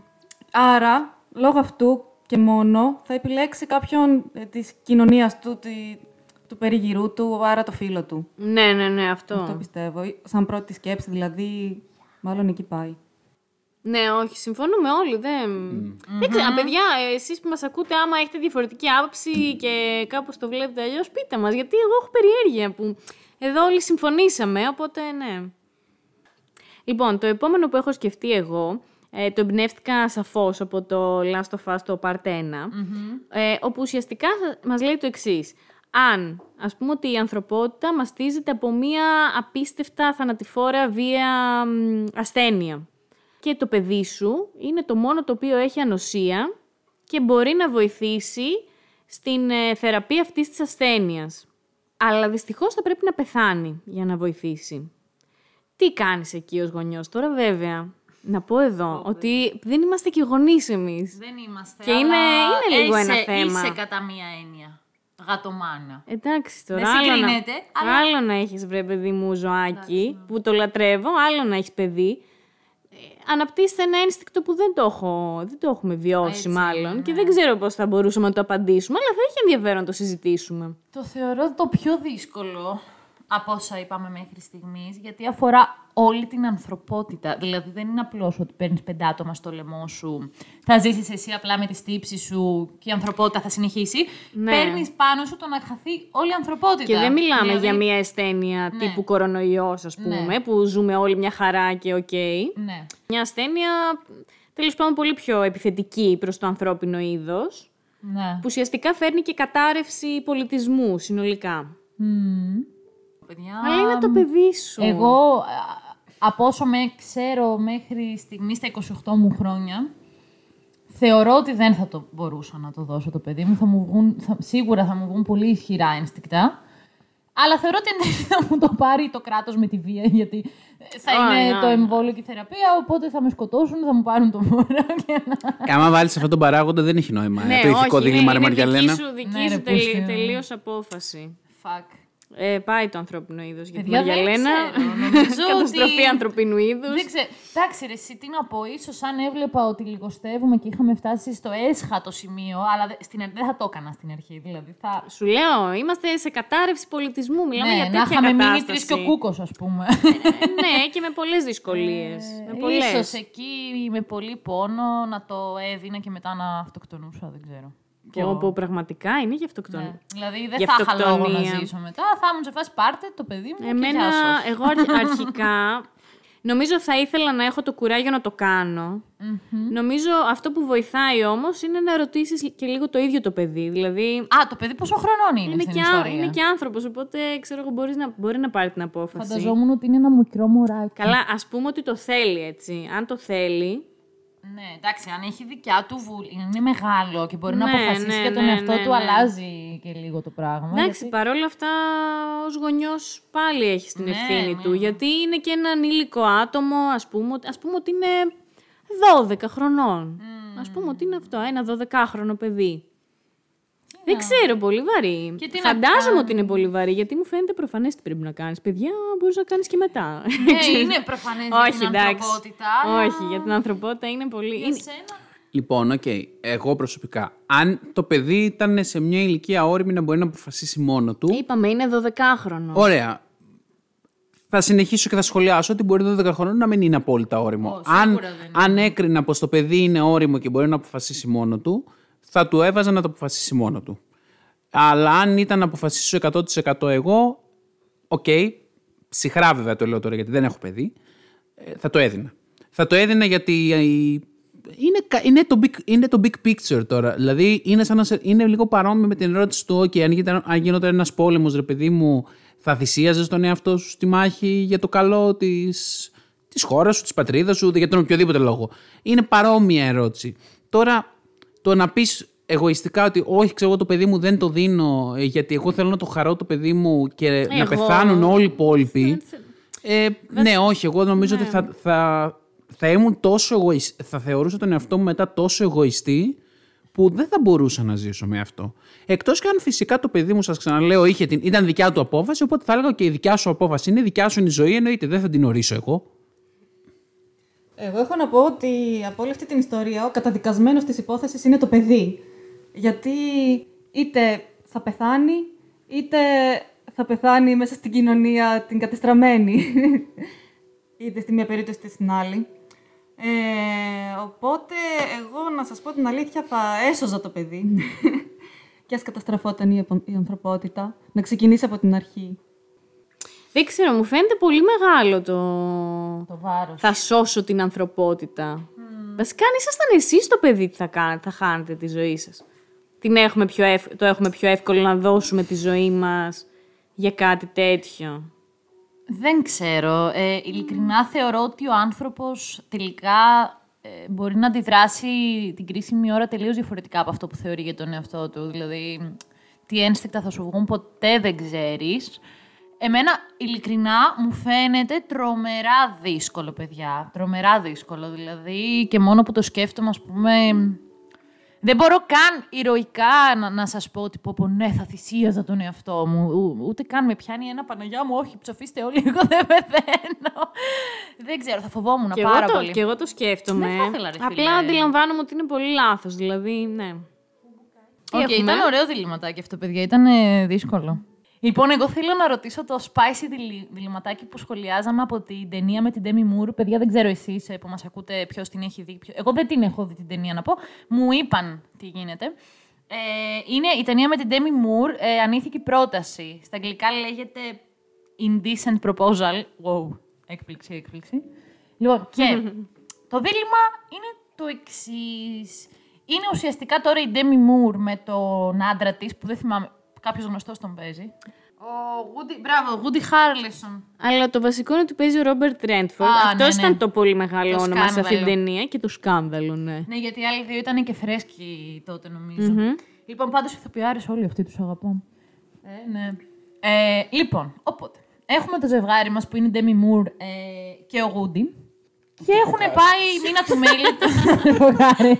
άρα, λόγω αυτού και μόνο, θα επιλέξει κάποιον ε, της κοινωνίας του, τη- του περιγυρού του, άρα το φίλο του. Ναι, ναι, ναι, αυτό. Αυτό πιστεύω. Σαν πρώτη σκέψη, δηλαδή, μάλλον εκεί πάει. Ναι, όχι, συμφωνούμε όλοι. Δεν, δεν ξέρω, παιδιά, εσείς που μας ακούτε, άμα έχετε διαφορετική άποψη και κάπως το βλέπετε αλλιώς, πείτε μας. Γιατί εγώ έχω περιέργεια που εδώ όλοι συμφωνήσαμε, οπότε ναι. Λοιπόν, το επόμενο που έχω σκεφτεί εγώ, ε, το εμπνεύστηκα σαφώς από το Last of Us, το Part 1, ε, όπου ουσιαστικά μας λέει το εξής. Αν, ας πούμε ότι η ανθρωπότητα μαστίζεται από μία απίστευτα θανατηφόρα βία μ, ασθένεια και το παιδί σου είναι το μόνο το οποίο έχει ανοσία και μπορεί να βοηθήσει στην ε, θεραπεία αυτής της ασθένειας. Αλλά δυστυχώς θα πρέπει να πεθάνει για να βοηθήσει. Τι κάνεις εκεί ως γονιός τώρα βέβαια; Να πω εδώ ότι δεν είμαστε και γονείς εμείς. Δεν είμαστε. Και είναι- αλλά είναι λίγο είσαι, ένα θέμα. Είσαι κατά μία έννοια. Γατομάνα. Εντάξει τώρα, Δεν άλλο, να, συγκρίνεται, αλλά- άλλο να έχεις βρε παιδί μου ζωάκι, που το λατρεύω, άλλο να έχεις παιδί. Ε, Αναπτύσσεται ένα ένστικτο που δεν το, έχω, δεν το έχουμε βιώσει Έτσι, μάλλον ναι. και δεν ξέρω πώς θα μπορούσαμε να το απαντήσουμε, αλλά θα έχει ενδιαφέρον να το συζητήσουμε. Το θεωρώ το πιο δύσκολο. Από όσα είπαμε μέχρι στιγμής, γιατί αφορά όλη την ανθρωπότητα. Δηλαδή, δεν είναι απλώς ότι παίρνεις πέντε άτομα στο λαιμό σου, θα ζήσεις εσύ απλά με την τύψη σου και η ανθρωπότητα θα συνεχίσει. Ναι. Παίρνεις πάνω σου το να χαθεί όλη η ανθρωπότητα. Και δεν μιλάμε Δηλαδή, για μια ασθένεια Ναι. τύπου κορονοϊός, ας πούμε, Ναι. που ζούμε όλοι μια χαρά και οκ. Ναι. Μια ασθένεια, τέλος πάντων, πολύ πιο επιθετική προς το ανθρώπινο είδος, ναι. που ουσιαστικά φέρνει και κατάρρευση πολιτισμού συνολικά. Μμμ. Παιδιά, Αλλά είναι το παιδί σου. Εγώ, α, από όσο με ξέρω μέχρι στιγμή στα 28 μου χρόνια, θεωρώ ότι δεν θα το μπορούσα να το δώσω το παιδί μου. Θα μου βγουν, θα, σίγουρα θα μου βγουν πολύ ισχυρά ένστικτα. Αλλά θεωρώ ότι εν τέλει θα μου το πάρει το κράτος με τη βία, γιατί θα Α, είναι ναι. το εμβόλιο και η θεραπεία, οπότε θα με σκοτώσουν, θα μου πάρουν το μωρό και να... Άμα βάλεις αυτόν τον παράγοντα, δεν έχει νόημα. ναι, το ηθικό όχι, δίλημα, ρε είναι, είναι Μαριαλένα. δική σου, δική Ναι, σου ρε, τελει- πούστη. τελείως απόφαση. Fuck. Ε, πάει το ανθρώπινο είδος για τη Παιδιά, δεν Μαριαλένα. ξέρω. Νομίζω Καταστροφή ότι- ανθρωπίνου είδους. Δεν ξέρω. Εντάξει, ρε, εσύ τι να πω. ίσως αν έβλεπα ότι λιγοστεύουμε και είχαμε φτάσει στο έσχατο σημείο, αλλά δε- στην, αρχή- δεν θα το έκανα στην αρχή. Δηλαδή θα. Σου λέω, είμαστε σε κατάρρευση πολιτισμού. Μιλάμε για ναι, τέτοια να είχαμε μείνει κατάσταση. τρεις και ο κούκος, ας πούμε. Ε, ναι, και με πολλές δυσκολίες. με πολλές. Ε, Ίσως εκεί με πολύ πόνο να το έδινα και μετά να αυτοκτονούσα, δεν ξέρω. Κι Πω, εγώ. πω, πραγματικά είναι για αυτοκτονία. Ναι. Δηλαδή δεν Για θα είχα λόγο να αυτοκτονία. ζήσω μετά. Θα ήμουν σε φάση πάρτε το παιδί μου. Εμένα, και γεια σας. εγώ αρχ- αρχικά, νομίζω θα ήθελα να έχω το κουράγιο να το κανω Νομίζω αυτό που βοηθάει όμως είναι να ρωτήσεις και λίγο το ίδιο το παιδί. Δηλαδή, Α, το παιδί πόσο χρονών είναι, είναι στην και, α- ιστορία; είναι και άνθρωπος, οπότε ξέρω εγώ μπορείς να, μπορεί να πάρει την απόφαση. Φανταζόμουν ότι είναι ένα μικρό μωράκι. Καλά, ας πούμε ότι το θέλει έτσι. Αν το θέλει, Ναι, εντάξει, αν έχει δικιά του βούλη, είναι μεγάλο και μπορεί να Ναι, αποφασίσει ναι, για τον ναι, εαυτό ναι, του, ναι. αλλάζει και λίγο το πράγμα. Εντάξει, γιατί- παρόλα αυτά, ως γονιός πάλι έχεις την Ναι, ευθύνη ναι. του. Γιατί είναι και ένα ανήλικο άτομο, ας πούμε, ότι- ας πούμε ότι είναι 12 χρονών. Ας πούμε ότι είναι αυτό, ένα 12χρονο παιδί. Δεν ξέρω, πολύ βαρύ. Και τι να Φαντάζομαι κάνει. ότι είναι πολύ βαρύ, γιατί μου φαίνεται προφανές τι πρέπει να κάνεις. Παιδιά, μπορείς να κάνεις και μετά. Ναι, είναι προφανές για Όχι, την εντάξει. ανθρωπότητα. αλλά Όχι, για την ανθρωπότητα είναι πολύ... Για είναι- σένα. Λοιπόν, οκ. Εγώ προσωπικά. Αν το παιδί ήταν σε μια ηλικία ώριμη να μπορεί να αποφασίσει μόνο του. Είπαμε, είναι 12χρονο. Ωραία. Θα συνεχίσω και θα σχολιάσω ότι μπορεί 12 χρόνων να μην είναι απόλυτα ώριμο. Ω, αν, σίγουρα δεν είναι. αν έκρινα πως το παιδί είναι ώριμο και μπορεί να αποφασίσει μόνο του, θα του έβαζα να το αποφασίσει μόνο του. Αλλά αν ήταν να αποφασίσω 100% εγώ, οκ, ψυχρά βέβαια το λέω τώρα γιατί δεν έχω παιδί, ε, θα το έδινα. Θα το έδινα γιατί ε, είναι, κα- είναι, το big, είναι το big picture τώρα. Δηλαδή είναι, σαν να σε- είναι λίγο παρόμοιο με την ερώτηση του «ΟΚ, αν, γινόταν- αν γινόταν ένας πόλεμος, ρε παιδί μου, θα θυσίαζες τον εαυτό σου στη μάχη για το καλό της, της χώρας σου, της πατρίδας σου, για τον οποιοδήποτε λόγο». Είναι παρόμοια ερώτηση. Τώρα, το να πεις εγωιστικά ότι όχι, ξέρω εγώ το παιδί μου δεν το δίνω ε, γιατί εγώ θέλω να το χαρώ το παιδί μου και να Εγώ- πεθάνουν όλοι οι υπόλοιποι. Ε, ναι, όχι. Εγώ νομίζω ότι θα, θα, θα ήμουν τόσο εγωιστή. Θα θεωρούσα τον εαυτό μου μετά τόσο εγωιστή που δεν θα μπορούσα να ζήσω με αυτό. Εκτός και αν φυσικά το παιδί μου, σας ξαναλέω, είχε την, ήταν δικιά του απόφαση. Οπότε θα έλεγα και η δικιά σου απόφαση είναι δικιά σου είναι η ζωή. Εννοείται, δεν θα την ορίσω εγώ. Εγώ έχω να πω ότι από όλη αυτή την ιστορία ο καταδικασμένος της υπόθεσης είναι το παιδί. Γιατί είτε θα πεθάνει, είτε θα πεθάνει μέσα στην κοινωνία την κατεστραμμένη. είτε στη μία περίπτωση είτε στην άλλη. Ε, οπότε εγώ να σας πω την αλήθεια θα έσωζα το παιδί. και ας καταστραφόταν η, απο- η ανθρωπότητα. Να ξεκινήσει από την αρχή. Δεν ξέρω, μου φαίνεται πολύ μεγάλο το... Το βάρος. Θα σώσω την ανθρωπότητα. Βασικά, αν ήσασταν εσείς το παιδί, τι θα, κάνετε, θα χάνετε τη ζωή σας; Την έχουμε πιο ευ- Το έχουμε πιο εύκολο να δώσουμε τη ζωή μας για κάτι τέτοιο; Δεν ξέρω. Ε, ειλικρινά θεωρώ ότι ο άνθρωπος τελικά ε, μπορεί να αντιδράσει την κρίσιμη ώρα τελείως διαφορετικά από αυτό που θεωρεί για τον εαυτό του. Δηλαδή, τι ένστικτα θα σου βγουν ποτέ δεν ξέρεις. Εμένα, ειλικρινά, μου φαίνεται τρομερά δύσκολο, παιδιά. Τρομερά δύσκολο, δηλαδή. Και μόνο που το σκέφτομαι, ας πούμε... Δεν μπορώ καν ηρωικά να, να σας πω ότι πω, πω, ναι, θα θυσίαζα τον εαυτό μου. Ου- ούτε καν με πιάνει ένα Παναγιά μου, όχι, ψοφίστε όλοι, εγώ δεν πεθαίνω. δεν ξέρω, θα φοβόμουν Και πάρα εγώ, το, πολύ. και εγώ το σκέφτομαι. Δεν θα ήθελα, ρε φίλε. Απλά αντιλαμβάνομαι ότι είναι πολύ λάθος. Δηλαδή, ναι. Οκ, Τι έχουμε; ήταν ωραίο διλημματάκι αυτό, παιδιά. Ήταν ε, δύσκολο. Λοιπόν, εγώ θέλω να ρωτήσω το spicy διλη- διλημματάκι που σχολιάζαμε από την ταινία με την Demi Moore. Παιδιά, δεν ξέρω εσείς που μας ακούτε ποιος την έχει δει. ποιο- Εγώ δεν την έχω δει την ταινία να πω. Μου είπαν τι γίνεται. Ε, είναι η ταινία με την Demi Moore, ε, ανήθικη πρόταση. Στα αγγλικά λέγεται Indecent Proposal. Wow, έκπληξη, έκπληξη. Λοιπόν, και το δίλημμα είναι το εξής. Είναι ουσιαστικά τώρα η Demi Moore με τον άντρα της, που δεν θυμάμαι, κάποιος γνωστός τον παίζει. Ο Woody, μπράβο, Woody Harrelson. Αλλά το βασικό είναι ότι παίζει ο Ρόμπερτ Ρέντφορντ. Α, Αυτός ναι, ναι. ήταν το πολύ μεγάλο Το όνομα σε αυτή την σκάνδαλο. ταινία και το σκάνδαλο, ναι. Ναι, γιατί οι άλλοι δύο ήταν και φρέσκοι τότε, νομίζω. Λοιπόν, πάντως ηθοποιάρες όλοι αυτοί τους αγαπώ. Ε, ναι. Ε, λοιπόν, οπότε, έχουμε το ζευγάρι μας που είναι η Demi Moore ε, και ο Woody. Και έχουν πάει η μήνα του μέλη του ζευγάρι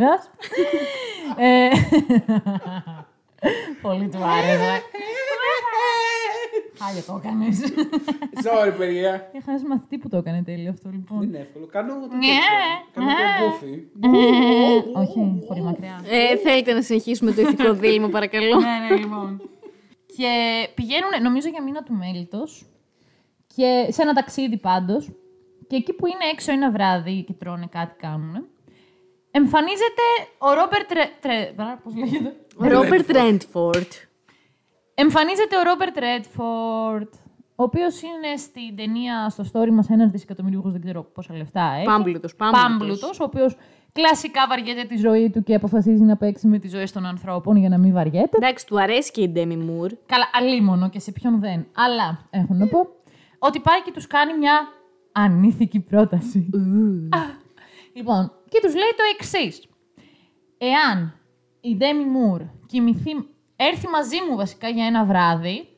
ε, Πολύ του άρεσε. Χάλια το έκανες. Sorry, παιδιά. Είχα ένα μαθητή που το έκανε τέλειο αυτό, λοιπόν. Δεν είναι εύκολο. Κάνω το Ναι. τέτοιο. Κάνω το γκόφι. Όχι, πολύ μακριά. Ε, θέλετε να συνεχίσουμε το ηθικό δίλημα, παρακαλώ; ναι, ναι, λοιπόν. και πηγαίνουν, νομίζω, για μήνα του μέλητος και σε ένα ταξίδι πάντως. Και εκεί που είναι έξω ένα βράδυ και τρώνε κάτι κάνουν, εμφανίζεται ο Ρόμπερτ Τρε... Τρε... μπρά, Πώς λέγεται; Ρόμπερτ Ρέντφορντ. Εμφανίζεται ο Ρόμπερτ Ρέντφορντ, ο οποίος είναι στην ταινία, στο story μας, ένας δισεκατομμυρίουχος, δεν ξέρω πόσα λεφτά έχει. Πάμπλουτος, πάμπλουτος. Πάμπλουτος, ο οποίος κλασικά βαριέται τη ζωή του και αποφασίζει να παίξει με τη ζωή των ανθρώπων για να μην βαριέται. Εντάξει, του αρέσει και η Ντέμι Μουρ. Καλά, αλίμονο και σε ποιον δεν. Αλλά έχω να πω ότι πάει και τους κάνει μια ανήθικη πρόταση. Α, λοιπόν, και τους λέει το εξής. Εάν η Ντέμι Μουρ κοιμηθεί, έρθει μαζί μου βασικά για ένα βράδυ.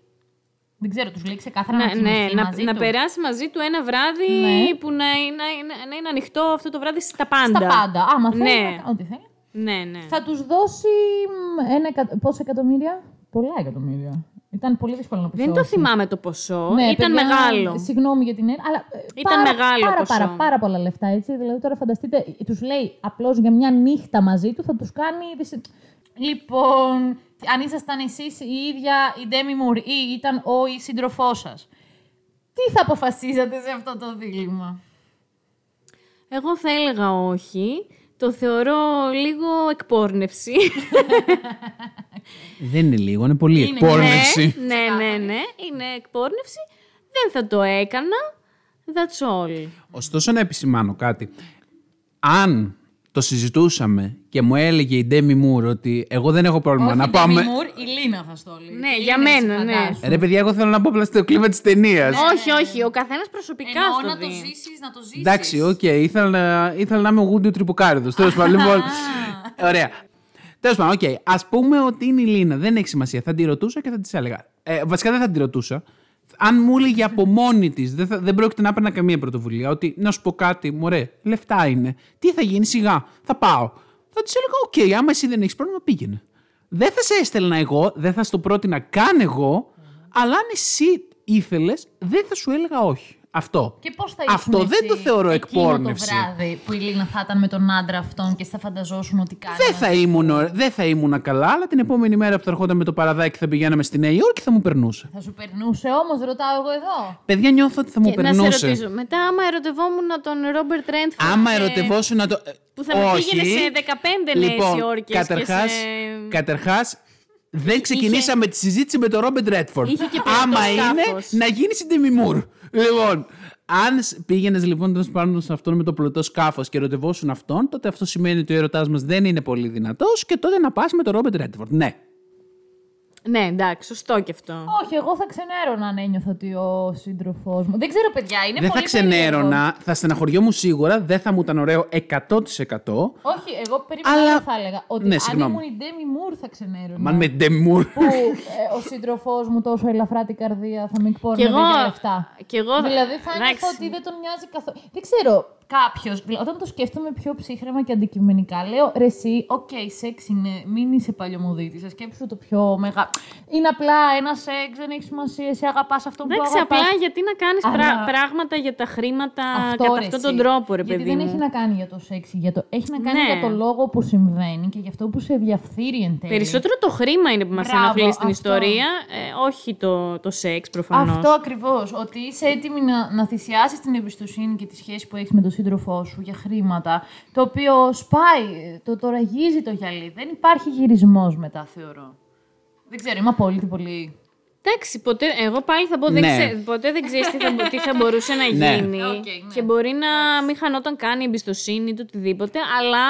Δεν ξέρω, τους λέει ξεκάθαρα να Ναι, κοιμηθεί ναι, να, μαζί να του. περάσει μαζί του ένα βράδυ Ναι. που να, είναι- να, είναι- να είναι ανοιχτό αυτό το βράδυ στα πάντα. Στα πάντα. Άμα θέλει, Ναι. να κάνει ό,τι θέλει. Ναι, ναι. Θα τους δώσει μ, ένα, εκα- πόσα εκατομμύρια; Πολλά εκατομμύρια. Ήταν πολύ δύσκολο να πει. Δεν το θυμάμαι το ποσό. Ναι, Ήταν παιδιά, μεγάλο. Συγγνώμη για την έννοια, αλλά. ε, Ήταν πάρα, μεγάλο πάρα, ποσό. πάρα, πάρα πολλά λεφτά, έτσι. Δηλαδή τώρα φανταστείτε, τους λέει απλώς για μια νύχτα μαζί του, θα τους κάνει. δυση- Λοιπόν, αν ήσασταν εσείς η ίδια η Ντέμι Μουρ ή ήταν ο ή σύντροφός σας, τι θα αποφασίζατε σε αυτό το δίλημα; Εγώ θα έλεγα όχι. Το θεωρώ λίγο εκπόρνευση. Δεν είναι λίγο, είναι πολύ Είναι, εκπόρνευση. ναι, ναι, ναι. Είναι εκπόρνευση. Δεν θα το έκανα. That's all. Ωστόσο, να επισημάνω κάτι. Αν το συζητούσαμε και μου έλεγε η Ντέμι Μουρ ότι εγώ δεν έχω πρόβλημα να πάμε. Μουρ, η Λίνα θα στο λέει. Ναι, για μένα, ναι. Ρε παιδιά, εγώ θέλω να πω απλά στο κλίμα της ταινίας. όχι, όχι. Ο καθένας προσωπικά Εννοώ στο να το δει. ζήσεις, να το ζήσεις. Εντάξει, οκ, ήθελα, να, ήθελα να είμαι ο Γούντι ο Τρυποκάρυδος. Τέλος πάντων, λοιπόν. Ωραία. Τέλος πάντων, οκ. Α πούμε ότι είναι η Λίνα. Δεν έχει σημασία. Θα τη ρωτούσα και θα της έλεγα. Ε, βασικά δεν θα τη ρωτούσα. Αν μου έλεγε από μόνη της, δεν, θα- δεν πρόκειται να έπαιρνα καμία πρωτοβουλία. Ότι να σου πω κάτι, μωρέ, λεφτά είναι. Τι θα γίνει, σιγά, θα πάω. Θα τη έλεγα, οκ, άμα εσύ δεν έχεις πρόβλημα, πήγαινε. Δεν θα σε έστελνα εγώ, δεν θα στο πρότεινα καν εγώ, αλλά αν εσύ ήθελες, δεν θα σου έλεγα όχι. Αυτό. Και πώς θα Αυτό ήσουν δεν εσύ το θεωρώ εκείνο εκπόρνευση. το βράδυ που η Λίνα θα ήταν με τον άντρα αυτόν και θα φανταζόσουν ότι κάνει. Δεν θα, ήμουν, ωρα- δεν θα ήμουν καλά, αλλά την επόμενη μέρα που θα ερχόταν με το παραδάκι θα πηγαίναμε στη Νέα Υόρκη θα μου περνούσε. Θα σου περνούσε όμως, ρωτάω εγώ εδώ. Παιδιά, νιώθω ότι θα μου Και να σε περνούσε. ρωτήσω, μετά άμα ερωτευόμουν τον Ρόμπερτ Ρέντφορντ. Άμα ερωτευόσουν να το. που θα με Όχι. πήγαινε σε 15 νέες λοιπόν, Υόρκες και Καταρχάς, σε- καταρχάς, δεν ξεκινήσαμε τη συζήτηση με τον Ρόμπερτ Ρέτφορντ. Είχε και πλωτό Άμα είναι σκάφος. να γίνει η Ντέμι Μουρ. Λοιπόν, αν πήγαινες λοιπόν τέλο πάντων σε αυτόν με το πλωτό σκάφος και ερωτευόσουν αυτόν, τότε αυτό σημαίνει ότι ο ερωτάς μας δεν είναι πολύ δυνατός και τότε να πας με τον Ρόμπερτ Ρέτφορντ. Ναι. Ναι, εντάξει, σωστό και αυτό. Όχι, εγώ θα ξενέρωνα αν ένιωθα ότι ο σύντροφός μου. Δεν ξέρω, παιδιά, είναι δεν θα πολύ ξενέρωνα, θα στεναχωριόμουν σίγουρα, δεν θα μου ήταν ωραίο 100%. περίεργο. Όχι, εγώ περίμενα Αλλά- Αλλά... θα έλεγα. Ότι Ναι, αν συγγνώμη. ήμουν η Ντέμι Μουρ θα ξενέρωνα. Μαν, με Ντέμι Μουρ. Που ε, ο σύντροφός μου τόσο ελαφρά τη καρδία θα με εκπόρνευε Κι εγώ- για λεφτά. κι εγώ- Δηλαδή θα εντάξει. νιώθω ότι δεν τον νοιάζει καθόλου. Δεν ξέρω. Κάποιος. Όταν το σκέφτομαι πιο ψύχραιμα και αντικειμενικά, λέω ρε, εσύ, οκ, σεξ είναι, μην είσαι παλιωμοδίτη. Σκέψου το πιο μεγάλο. Είναι απλά ένα σεξ, δεν έχει σημασία, εσύ αγαπάς αυτό που Εντάξει, αγαπάς. απλά γιατί να κάνεις Αλλά- πράγματα για τα χρήματα Αυτό, κατά ρε, αυτόν εσύ. τον τρόπο, ρε Γιατί παιδί δεν μου. έχει να κάνει για το σεξ, για το... έχει να κάνει Ναι. για το λόγο που συμβαίνει και για αυτό που σε διαφθείρει εν τέλει. Περισσότερο το χρήμα είναι που μας Μπράβο, ενοχλεί στην αυτό. ιστορία, ε, όχι το, το σεξ προφανώς. Αυτό ακριβώς. Ότι είσαι έτοιμη να, να θυσιάσεις την εμπιστοσύνη και τη σχέση που έχεις με τον σύντροφό σου για χρήματα. Το οποίο σπάει, το, το ραγίζει το γυαλί. Δεν υπάρχει γυρισμός μετά, θεωρώ. Δεν ξέρω, είμαι απόλυτη πολύ. Εντάξει, ποτέ, εγώ πάλι θα πω, δεν Ναι. ξέ- ποτέ δεν ξέρεις τι, θα, μπο- τι θα μπορούσε να Ναι. γίνει. Οκ, ναι. Και μπορεί να μην χανόταν καν η εμπιστοσύνη ή το οτιδήποτε, αλλά.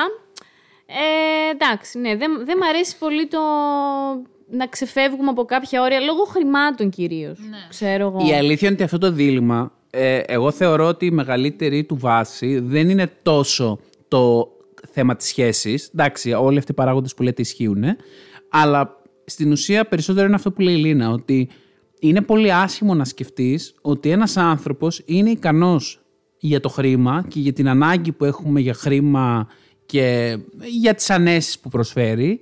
Ε, εντάξει, ναι, δεν, δεν μ' αρέσει πολύ το να ξεφεύγουμε από κάποια όρια λόγω χρημάτων κυρίως. Ξέρω εγώ. Η αλήθεια είναι ότι αυτό το δίλημμα, ε, εγώ θεωρώ ότι η μεγαλύτερη του βάση δεν είναι τόσο το θέμα της σχέσης. Εντάξει, όλοι αυτοί οι παράγοντες που λέτε ισχύουν, αλλά στην ουσία περισσότερο είναι αυτό που λέει η Λίνα, ότι είναι πολύ άσχημο να σκεφτείς ότι ένας άνθρωπος είναι ικανός για το χρήμα και για την ανάγκη που έχουμε για χρήμα και για τις ανέσεις που προσφέρει,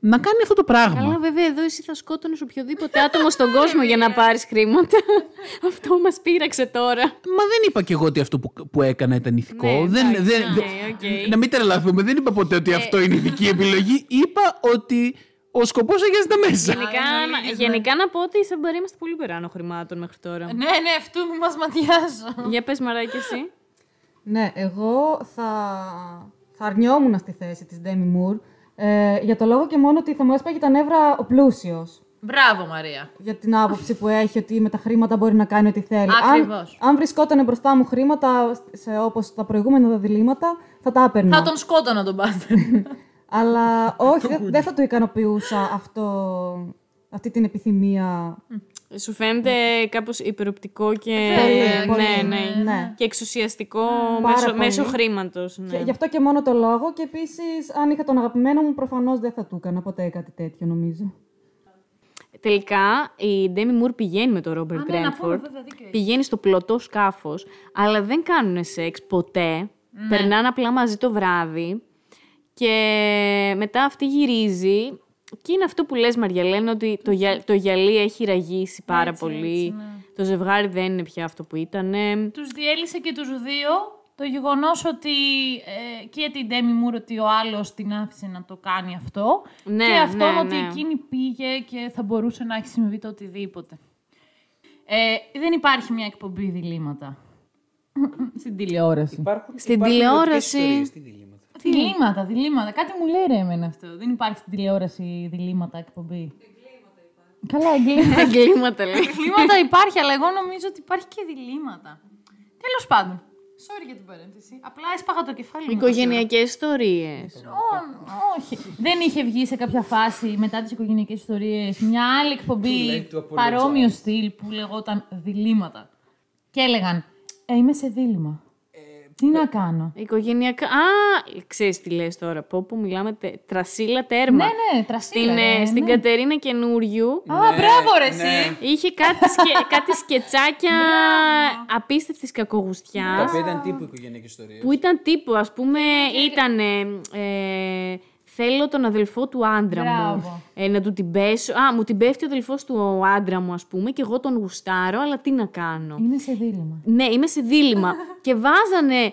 να κάνει αυτό το πράγμα. Καλά, βέβαια, εδώ εσύ θα σκότωνες οποιοδήποτε άτομο στον κόσμο για να πάρεις χρήματα. Αυτό μας πείραξε τώρα. Μα δεν είπα κι εγώ ότι αυτό που, που έκανα ήταν ηθικό. Ναι, δεν, εντάξει, δεν, ναι, δεν- οκ. Να μην τρελαθούμε. Δεν είπα ποτέ ότι αυτό είναι ηθική επιλογή. Είπα ότι ο σκοπός αγιάζει τα μέσα. Γενικά, να- γενικά να πω ότι σαν μπορεί είμαστε πολύ περάνω χρημάτων μέχρι τώρα. Ναι, ναι, αυτού μη μας ματιάζω. Για πες Μαράκη εσύ. Ναι, εγώ θα, θα αρνιόμουν στη θέση της Demi Moore ε, για το λόγο και μόνο ότι θα μου έσπαγε τα νεύρα ο πλούσιος. Μπράβο, Μαρία. Για την άποψη που έχει ότι με τα χρήματα μπορεί να κάνει ό,τι θέλει. Ακριβώς. Αν, αν βρισκόταν μπροστά μου χρήματα σε, όπως τα προηγούμενα τα διλήμματα, θα τα έπαιρνα. Θα τον σκότωνα τον Μπάτερ. Αλλά όχι, δεν δεν θα το ικανοποιούσα αυτό, αυτή την επιθυμία. Σου φαίνεται κάπως υπεροπτικό και... Πολύ, πολύ, ναι, ναι, ναι. Και εξουσιαστικό Πάρα μέσω, πολύ. μέσω χρήματος. Ναι. Και γι' αυτό και μόνο το λόγο. Και επίσης, αν είχα τον αγαπημένο μου, προφανώς δεν θα του έκανα ποτέ κάτι τέτοιο, νομίζω. Τελικά η Ντέμι Μουρ πηγαίνει με τον Ρόμπερτ ναι, να πούμε, Ρέντφορντ. βέβαια, δίκιο έχεις. Πηγαίνει στο πλωτό σκάφος, αλλά δεν κάνουν σεξ ποτέ. Ναι. Περνάνε απλά μαζί το βράδυ. Και μετά αυτή γυρίζει. Και είναι αυτό που λες Μαριαλένα, ότι το, γυα- το γυαλί έχει ραγίσει πάρα πολύ. ναι. Το ζευγάρι δεν είναι πια αυτό που ήταν. Τους διέλυσε και τους δύο το γεγονός ότι ε, και την Ντέμι Μουρ ότι ο άλλος την άφησε να το κάνει αυτό Ναι, και αυτόν ναι, ότι ναι. εκείνη πήγε και θα μπορούσε να έχει συμβεί το οτιδήποτε. Ε, δεν υπάρχει μια εκπομπή διλήμματα. Στην τηλεόραση. Στην τηλεόραση. Διλήμματα, διλήμματα. Κάτι μου λέει ρε εμένα αυτό. Δεν υπάρχει στην τηλεόραση διλήμματα εκπομπή. Καλά, εγκλήματα. Εγκλήματα λέει. Εγκλήματα υπάρχει, αλλά εγώ νομίζω ότι υπάρχει και διλήμματα. Τέλος πάντων. Sorry για την παρένθεση. Απλά έσπαγα το κεφάλι μου. Οικογενειακές ιστορίες. Ω, όχι. Δεν είχε βγει σε κάποια φάση μετά τις οικογενειακές ιστορίες μια άλλη εκπομπή παρόμοιο στυλ που λεγόταν Διλήμματα. Και έλεγαν ε, Είμαι σε δίλημα. Τι να κάνω; Οικογενειακά. Α, ξέρεις τι λες τώρα. Πω που μιλάμε. τε- Τρασίλα τέρμα. Ναι, ναι, τρασίλα. Στην, ρε, ε, στην ναι. Κατερίνα καινούριου. Α, μπράβο, ρε, εσύ. Είχε κάτι, σκε, κάτι σκετσάκια απίστευτης κακογουστιάς. Τα οποία ήταν τύπου οικογενειακή ιστορία. Που ήταν τύπου, ας πούμε, ήταν. Ε, θέλω τον αδελφό του άντρα μου. Μπράβο. Ε, να του την πέσω. Α, μου την πέφτει ο αδελφός του άντρα μου, ας πούμε, και εγώ τον γουστάρω, αλλά τι να κάνω. Είμαι σε δίλημα. Ναι, είμαι σε δίλημα. και βάζανε,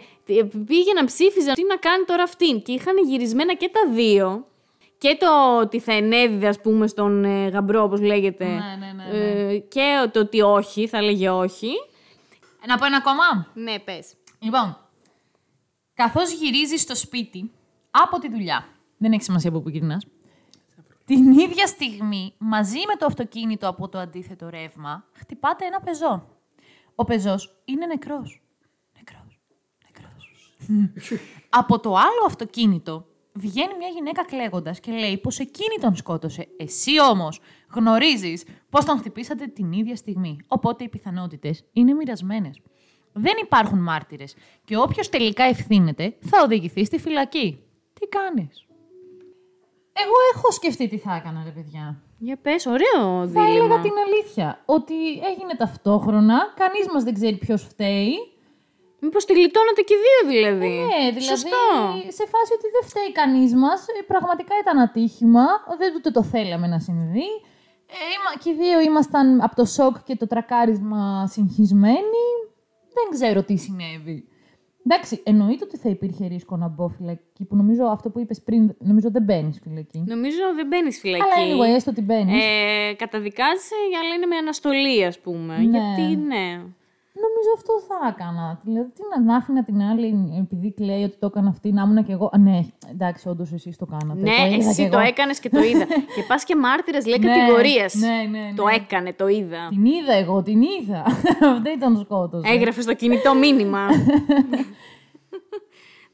πήγαιναν, ψήφιζαν τι να κάνει τώρα αυτήν. Και είχαν γυρισμένα και τα δύο. Και το ότι θα ενέδιδε, ας πούμε, στον ε, γαμπρό, όπως λέγεται. Ναι, ναι, ναι, Ε, και το ότι όχι, θα έλεγε όχι. Ε, Να πω ένα ακόμα. Ναι, πες. Λοιπόν, καθώς γυρίζεις στο σπίτι από τη δουλειά, δεν έχει σημασία από πού γυρνάς, την ίδια στιγμή, μαζί με το αυτοκίνητο από το αντίθετο ρεύμα, χτυπάτε ένα πεζό. Ο πεζός είναι νεκρός. Νεκρός. Νεκρός. από το άλλο αυτοκίνητο βγαίνει μια γυναίκα κλαίγοντας και λέει πως εκείνη τον σκότωσε. Εσύ όμως γνωρίζεις πως τον χτυπήσατε την ίδια στιγμή. Οπότε οι πιθανότητες είναι μοιρασμένες. Δεν υπάρχουν μάρτυρες και όποιος τελικά ευθύνεται θα οδηγηθεί στη φυλακή. Τι κάνεις; Εγώ έχω σκεφτεί τι θα έκανα, ρε παιδιά. Για πες, ωραίο Θα δίλημα. έλεγα την αλήθεια. Ότι έγινε ταυτόχρονα, κανείς μας δεν ξέρει ποιος φταίει. Μήπως τη γλιτώνατε και οι δύο δηλαδή. Ναι, δηλαδή Σωστό. σε φάση ότι δεν φταίει κανείς μας. Πραγματικά ήταν ατύχημα. Δεν ούτε το θέλαμε να συμβεί. Ε, είμα- και οι δύο ήμασταν από το σοκ και το τρακάρισμα συγχυσμένοι. Δεν ξέρω τι συνέβη. Εντάξει, εννοείται ότι θα υπήρχε ρίσκο να μπω φυλακή, που νομίζω αυτό που είπες πριν, νομίζω δεν μπαίνεις φυλακή. Νομίζω δεν μπαίνεις φυλακή. Αλλά anyway, έστω ότι μπαίνεις. Ε, καταδικάζεσαι, αλλά είναι με αναστολή, ας πούμε. Ναι. Γιατί ναι. Νομίζω αυτό θα έκανα. Δηλαδή, τι να, να άφηνα την άλλη, επειδή κλαίει ότι το έκανα αυτή, να ήμουν κι εγώ. Α, ναι, εντάξει, όντως εσείς το κάνατε. Ναι, το είδα κι εσύ το εγώ. έκανες και το είδα. και πας και μάρτυρα, λέει Ναι, κατηγορία. ναι, ναι, ναι. Το έκανε, το είδα. Την είδα εγώ, την είδα. δεν τον σκότωσε. Έγραφε στο κινητό μήνυμα.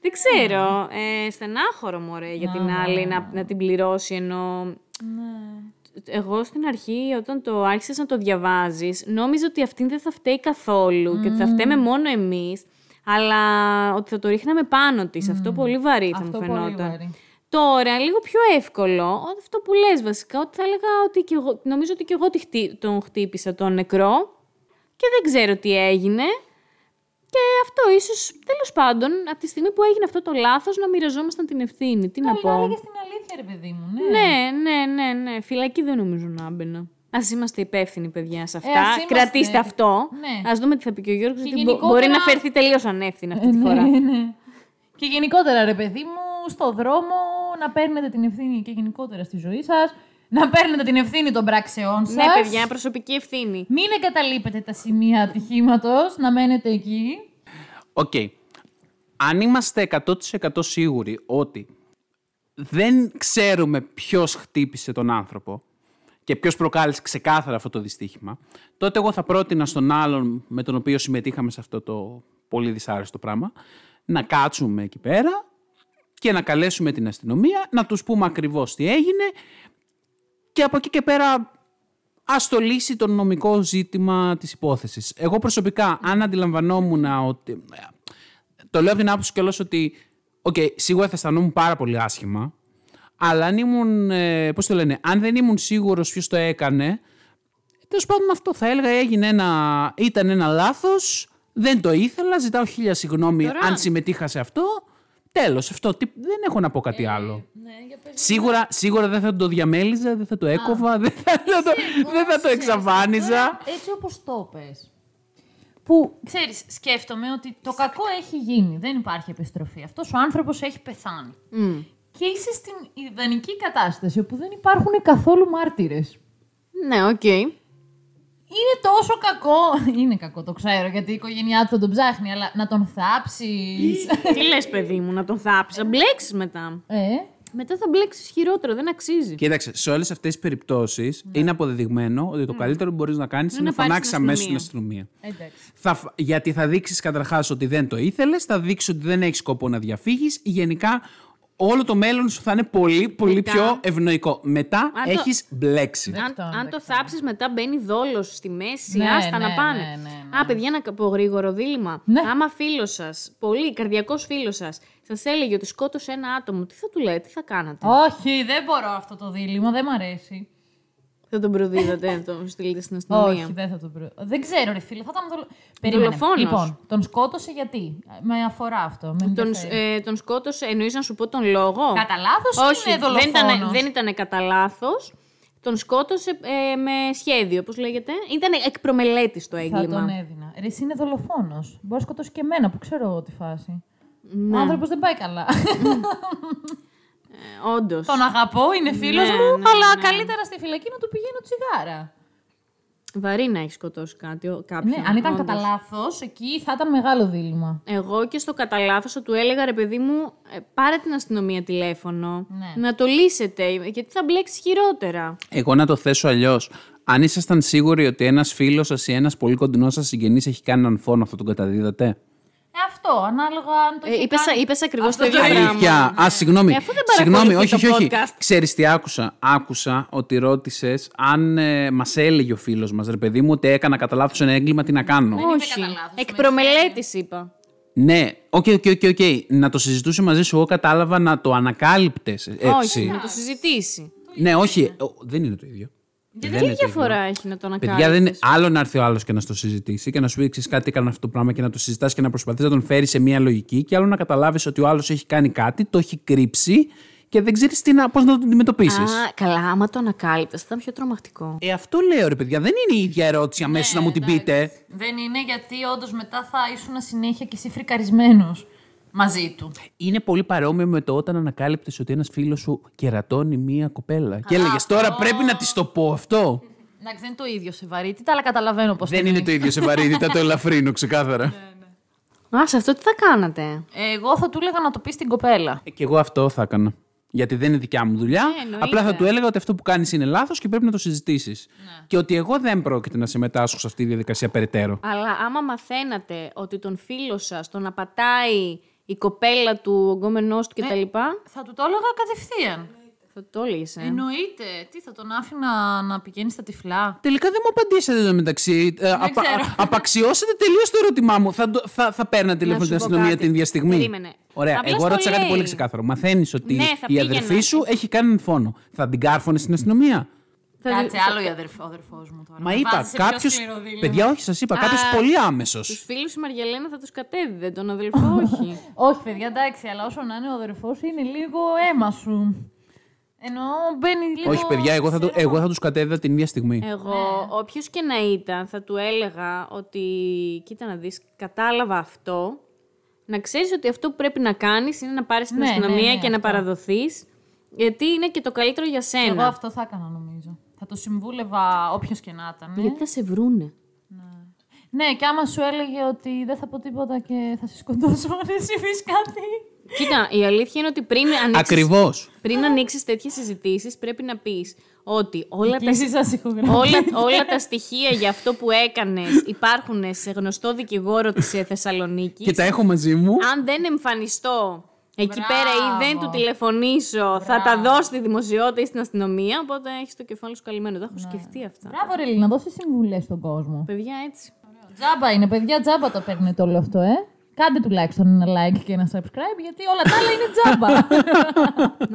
Δεν ξέρω. Ε, στενάχωρο μου για την άλλη να, να την πληρώσει ενώ. Ναι. Εγώ στην αρχή, όταν το άρχισες να το διαβάζεις, νόμιζα ότι αυτήν δεν θα φταίει καθόλου και ότι θα φταίμε μόνο εμείς, αλλά ότι θα το ρίχναμε πάνω της. Αυτό πολύ βαρύ θα Αυτό μου πολύ φαινόταν. βαρύ. Τώρα, λίγο πιο εύκολο, αυτό που λες βασικά, ότι θα έλεγα ότι και εγώ, νομίζω ότι και εγώ τη χτύ- τον χτύπησα τον νεκρό και δεν ξέρω τι έγινε. Και αυτό ίσως, τέλος πάντων, από τη στιγμή που έγινε αυτό το λάθος, να μοιραζόμασταν την ευθύνη. Τι να Καλά, πω. έλεγες στην αλήθεια, ρε παιδί μου. Ναι. Ναι, ναι, ναι, ναι. Φυλακή δεν νομίζω να έμπαινα. Α είμαστε υπεύθυνοι, παιδιά, σε αυτά. Ε, ας είμαστε. Κρατήστε αυτό. Ναι. Α δούμε τι θα πει και ο Γιώργος. Και Γιατί μπο- γενικότερα- μπορεί να φερθεί τελείως ανεύθυνα αυτή τη φορά. Ναι, ναι. Και γενικότερα, ρε παιδί μου, στο δρόμο να παίρνετε την ευθύνη και γενικότερα στη ζωή σας. Να παίρνετε την ευθύνη των πράξεών σας. ναι, παιδιά, προσωπική ευθύνη. Μην εγκαταλείπετε τα σημεία ατυχήματος, να μένετε εκεί. Οκ. Αν είμαστε 100% σίγουροι ότι δεν ξέρουμε ποιος χτύπησε τον άνθρωπο και ποιος προκάλεσε ξεκάθαρα αυτό το δυστύχημα, τότε εγώ θα πρότεινα στον άλλον με τον οποίο συμμετείχαμε σε αυτό το πολύ δυσάρεστο πράγμα να κάτσουμε εκεί πέρα και να καλέσουμε την αστυνομία, να τους πούμε ακριβώς τι έγινε και από εκεί και πέρα ας το λύσει το νομικό ζήτημα της υπόθεσης. Εγώ προσωπικά, αν αντιλαμβανόμουν ότι... Το λέω από την άποψη κιόλας ότι, οκ, σίγουρα θα αισθανόμουν πάρα πολύ άσχημα, αλλά αν ήμουν, ε, πώς το λένε, αν δεν ήμουν σίγουρος ποιος το έκανε, τέλος πάντων αυτό θα έλεγα έγινε ένα, ήταν ένα λάθος, δεν το ήθελα, ζητάω χίλια συγγνώμη Τώρα- αν συμμετείχα σε αυτό, τέλος, αυτό, τι- δεν έχω να πω κάτι άλλο. Σίγουρα, σίγουρα δεν θα το διαμέλιζα, δεν θα το έκοβα, δεν θα, δεν το, δεν θα το εξαφάνιζα. Έτσι όπως το πες. Που, ξέρεις, σκέφτομαι ότι το κακό έχει γίνει. Δεν υπάρχει επιστροφή. Αυτός ο άνθρωπος έχει πεθάνει. Και είσαι στην ιδανική κατάσταση όπου δεν υπάρχουν καθόλου μάρτυρες. Ναι, οκ. Είναι τόσο κακό. Είναι κακό, το ξέρω, γιατί η οικογένειά του θα τον ψάχνει, αλλά να τον θάψεις. Τι λες, παιδί μου, να τον θάψεις; Θα μπλέξεις μετά. ε, Μετά θα μπλέξεις χειρότερο, δεν αξίζει. Κοίταξε, σε όλες αυτές τις περιπτώσεις είναι αποδεδειγμένο ότι το καλύτερο που μπορείς να κάνεις είναι να να πάρεις φωνάξεις την αμέσως την αστυνομία. αστυνομία. εντάξει. Θα, φ- γιατί θα δείξεις καταρχάς ότι δεν το ήθελες, θα δείξεις ότι δεν έχεις σκοπό να διαφύγεις. Γενικά, όλο το μέλλον σου θα είναι πολύ, πολύ Μετά- πιο ευνοϊκό. Μετά Αν το- έχεις μπλέξει. Αν, Δεκτό, αν το δεκτό. θάψεις, μετά μπαίνει δόλος στη μέση. Ναι, άστα ναι, να πάνε. ναι, ναι, ναι. Α, παιδιά, να πω γρήγορο δίλημα. Ναι. Άμα φίλος σας, πολύ καρδιακός φίλος σας, σας έλεγε ότι σκότωσε ένα άτομο, τι θα του λέτε, τι θα κάνατε; Όχι, δεν μπορώ αυτό το δίλημα, δεν μ' αρέσει. Θα τον προδίδατε, να τον στείλετε στην αστυνομία. Όχι, δεν θα το προ... Δεν ξέρω, ρε φίλε, θα ήταν δολο... Περίμενε. Δολοφόνος. Λοιπόν, τον σκότωσε γιατί; Με αφορά αυτό. Με Τον, ενδιαφέρει. ε, τον σκότωσε, εννοείς να σου πω τον λόγο; Κατά λάθος Όχι, είναι δεν ήταν, δολοφόνος; δεν ήταν κατά λάθος. Τον σκότωσε ε, με σχέδιο, πώς λέγεται. Ήταν εκ προμελέτης το θα έγκλημα. τον έδινα. Ρε, εσύ είναι δολοφόνος. Μπορεί να σκοτώσει και εμένα που ξέρω τη φάση. Ναι. Ο άνθρωπος δεν πάει καλά. Ε, Όντως. τον αγαπώ, είναι φίλος Ναι, μου, ναι, αλλά ναι. καλύτερα στη φυλακή να του πηγαίνω τσιγάρα. Βαρύ να έχει σκοτώσει κάτι, ο- κάποιον. Ναι, αν ήταν όντως. κατά λάθος, εκεί θα ήταν μεγάλο δίλημα. Εγώ και στο κατά λάθος θα του έλεγα ρε παιδί μου, ε, πάρε την αστυνομία τηλέφωνο. Ναι. Να το λύσετε, γιατί θα μπλέξει χειρότερα. Εγώ να το θέσω αλλιώς. Αν ήσασταν σίγουροι ότι ένας φίλος σας ή ένας πολύ κοντινός σας συγγενής έχει κάνει έναν φόνο, θα τον καταδίδατε; Ε, αυτό, ανάλογα αν το Ε, είχε είπες, κάνει... είπες ακριβώς το Αυτό ίδιο πράγμα. Αλήθεια. Α, συγγνώμη. Ε, αφού δεν συγγνώμη, παρακολουθείς όχι, το όχι, όχι. podcast. Ξέρεις τι άκουσα. Άκουσα ότι ρώτησες αν ε, μας έλεγε ο φίλος μας, ρε παιδί μου, ότι έκανα κατά λάθος ένα έγκλημα, τι να κάνω. είπε Όχι. κατά λάθος, Εκ προμελέτης είπα. Ναι, οκ, οκ, οκ, οκ. Να το συζητούσε μαζί σου. Εγώ κατάλαβα να το ανακάλυπτες. Όχι, να το συζητήσει. Ναι, όχι. ε, ο, δεν είναι το ίδιο. Δεν Τι είναι το διαφορά ίδιο. έχει να το ανακάλυψεις; Παιδιά, δεν είναι άλλο να έρθει ο άλλος και να στο συζητήσει και να σου πει εξή κάτι έκανε αυτό το πράγμα και να το συζητάς και να προσπαθείς να τον φέρεις σε μια λογική. Και άλλο να καταλάβεις ότι ο άλλος έχει κάνει κάτι, το έχει κρύψει και δεν ξέρεις πώς να το αντιμετωπίσεις. Α, καλά, άμα το ανακάλυπτες, θα ήταν πιο τρομακτικό. Ε, αυτό λέω ρε παιδιά. Δεν είναι η ίδια ερώτηση αμέσως να μου την πείτε. Δεν είναι γιατί όντως μετά θα ήσουν συνέχεια και εσύ φρικαρισμένος μαζί του. Είναι πολύ παρόμοιο με το όταν ανακάλυπτες ότι ένας φίλος σου κερατώνει μία κοπέλα. Και έλεγες τώρα πρέπει να της το πω αυτό. Εντάξει, δεν είναι το ίδιο σε βαρύτητα, αλλά καταλαβαίνω πώς Δεν είναι το ίδιο σε βαρύτητα, το ελαφρύνω ξεκάθαρα. Α, σε αυτό τι θα κάνατε; Εγώ θα του έλεγα να το πει στην κοπέλα. Ε, και εγώ αυτό θα έκανα. Γιατί δεν είναι δικιά μου δουλειά. Ε, εννοείται. Απλά θα του έλεγα ότι αυτό που κάνεις είναι λάθος και πρέπει να το συζητήσεις. Και ότι εγώ δεν πρόκειται να συμμετάσχω σε αυτή τη διαδικασία περαιτέρω. Αλλά άμα μαθαίνατε ότι τον φίλο σας τον απατάει η κοπέλα του, ο γκόμενό του κτλ. Θα του το έλεγα κατευθείαν. Θα το έλεγες. Ε. Εννοείται. Τι θα τον άφηνα να πηγαίνει στα τυφλά; Τελικά δεν μου απαντήσατε εδώ μεταξύ. Ε, απα- ξέρω. α- απαξιώσατε τελείως το ερώτημά μου. Θα, το- θα, θα παίρνατε τηλέφωνο σου στην πω αστυνομία κάτι. την ίδια στιγμή. Περίμενε. Ωραία. Απλά Εγώ στο ρώτησα κάτι λέει. πολύ ξεκάθαρο. Μαθαίνεις ότι Ναι, θα η πήγαινα. αδερφή σου έχει κάνει έναν φόνο. Θα την κάρφωνες στην αστυνομία; Θα- Κάτσε θα- άλλο η αδερφό, ο αδερφός μου τώρα. Μα Με είπα βάζεις σε πιο κάποιο. σκληρό δίλημμα. Παιδιά, όχι, σας είπα. Κάποιος πολύ άμεσος. Τους φίλους η Μαριαλένα θα τους κατέδιδε, τον αδελφό όχι. Όχι, παιδιά, εντάξει, αλλά όσο να είναι ο αδερφός είναι λίγο αίμα σου. Εννοώ μπαίνει λίγο. Όχι, παιδιά, εγώ θα, το, εγώ θα τους κατέδιδα την ίδια στιγμή. Εγώ, όποιος και να ήταν, θα του έλεγα ότι. Κοίτα να δεις, κατάλαβα αυτό. Να ξέρεις ότι αυτό που πρέπει να κάνεις είναι να πάρεις την Ναι, αστυνομία ναι, ναι, και να αυτό. παραδοθείς. Γιατί είναι και το καλύτερο για σένα. Εγώ αυτό θα έκανα νομίζω. Θα το συμβούλευα όποιος και να ήταν. Γιατί θα σε βρούνε. Ναι, και άμα σου έλεγε ότι δεν θα πω τίποτα και θα σε σκοτώσω, δεν συμβεί κάτι. Κοίτα, η αλήθεια είναι ότι πριν ανοίξεις, Ακριβώς. πριν ανοίξεις τέτοιες συζητήσεις πρέπει να πεις ότι όλα τα, Κλείσει σας ηχογράφη. όλα, όλα τα στοιχεία για αυτό που έκανες υπάρχουν σε γνωστό δικηγόρο της ε, Θεσσαλονίκης. Και τα έχω μαζί μου. Αν δεν εμφανιστώ εκεί Μπράβο. πέρα ή δεν του τηλεφωνήσω, θα τα δω στη δημοσιότητα ή στην αστυνομία. Οπότε έχεις το κεφάλι σου καλυμμένο. Τα έχω σκεφτεί αυτά. Μπράβο, ρε, να δώσει συμβουλές στον κόσμο. Παιδιά, έτσι. Τζάμπα είναι, παιδιά, τζάμπα το παίρνετε όλο αυτό, ε. Κάντε τουλάχιστον ένα like και ένα subscribe, γιατί όλα τα άλλα είναι τζάμπα.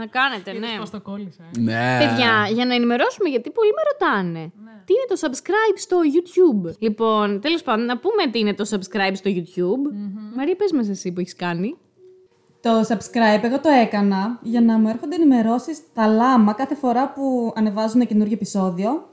Να κάνετε, ναι. το κόλλησα. Ναι. Παιδιά, για να ενημερώσουμε, γιατί πολλοί με ρωτάνε. Τι είναι το subscribe στο YouTube; Λοιπόν, τέλος πάντων, να πούμε τι είναι το subscribe στο YouTube. Μαρία, πες μας εσύ που έχεις κάνει. Το subscribe εγώ το έκανα για να μου έρχονται ενημερώσεις τα λάμα κάθε φορά που ανεβάζουν ένα καινούργιο επεισόδιο.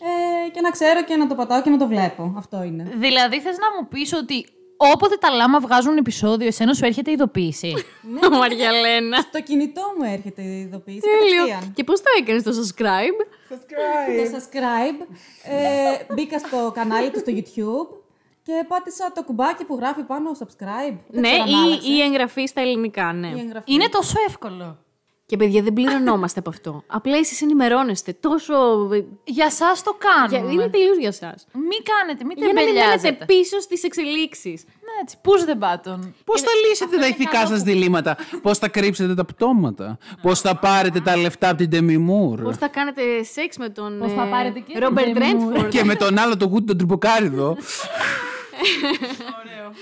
Ε, και να ξέρω και να το πατάω και να το βλέπω. Αυτό είναι. Δηλαδή, θες να μου πεις ότι όποτε τα λάμα βγάζουν επεισόδιο, εσένα σου έρχεται ειδοποίηση; Μαριαλένα. Στο κινητό μου έρχεται η ειδοποίηση. Τέλειο. κατευθείαν. Και πώς το έκανες το subscribe; Το subscribe. Ε, μπήκα στο κανάλι του στο YouTube και πάτησα το κουμπάκι που γράφει πάνω subscribe. Δεν ναι, ξέρω αν άλλαξε. ή η εγγραφή στα ελληνικά, ναι. Η εγγραφή. είναι τόσο εύκολο. Και παιδιά, δεν πληρωνόμαστε από αυτό. Απλά εσείς ενημερώνεστε τόσο. Για εσά το Για... κάνουμε. Είναι τελείως για εσά. Μην κάνετε, μην Για να μην μένετε τεμπελιάζετε. πίσω στις εξελίξεις. Ναι, έτσι, push the button. Πώς θα λύσετε τα ηθικά σας διλήμματα, Πώς θα κρύψετε τα πτώματα, Πώς θα πάρετε τα λεφτά από την Demi Πώς Moore θα κάνετε σεξ με τον. Πώς θα πάρετε και την Ρόμπερτ Demi Moore; Ρέντφορντ. και με τον άλλο τον Γούτι τον Τριποκάριδο.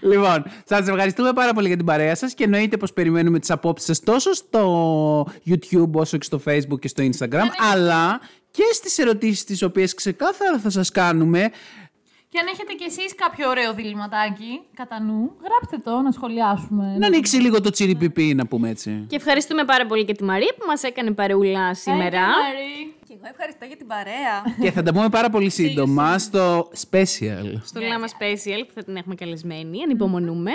Λοιπόν, σας ευχαριστούμε πάρα πολύ για την παρέα σας και εννοείται πως περιμένουμε τις απόψεις σας τόσο στο YouTube όσο και στο Facebook και στο Instagram, αλλά και στις ερωτήσεις τις οποίες ξεκάθαρα θα σας κάνουμε. Και αν έχετε κι εσείς κάποιο ωραίο διληματάκι κατά νου, γράψτε το να σχολιάσουμε. Να ανοίξει λίγο το τσιριπιπί, να πούμε έτσι. Και ευχαριστούμε πάρα πολύ και τη Μαρία που μας έκανε παρεούλα σήμερα. Και εγώ ευχαριστώ για την παρέα. και θα τα πούμε πάρα πολύ σύντομα στο special. Στο Λάμα Special που θα την έχουμε καλεσμένη. Ανυπομονούμε.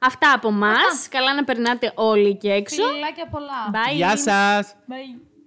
Αυτά από εμά. Καλά να περνάτε όλοι και έξω. Φιλάκια πολλά. Bye. Γεια σας! Bye.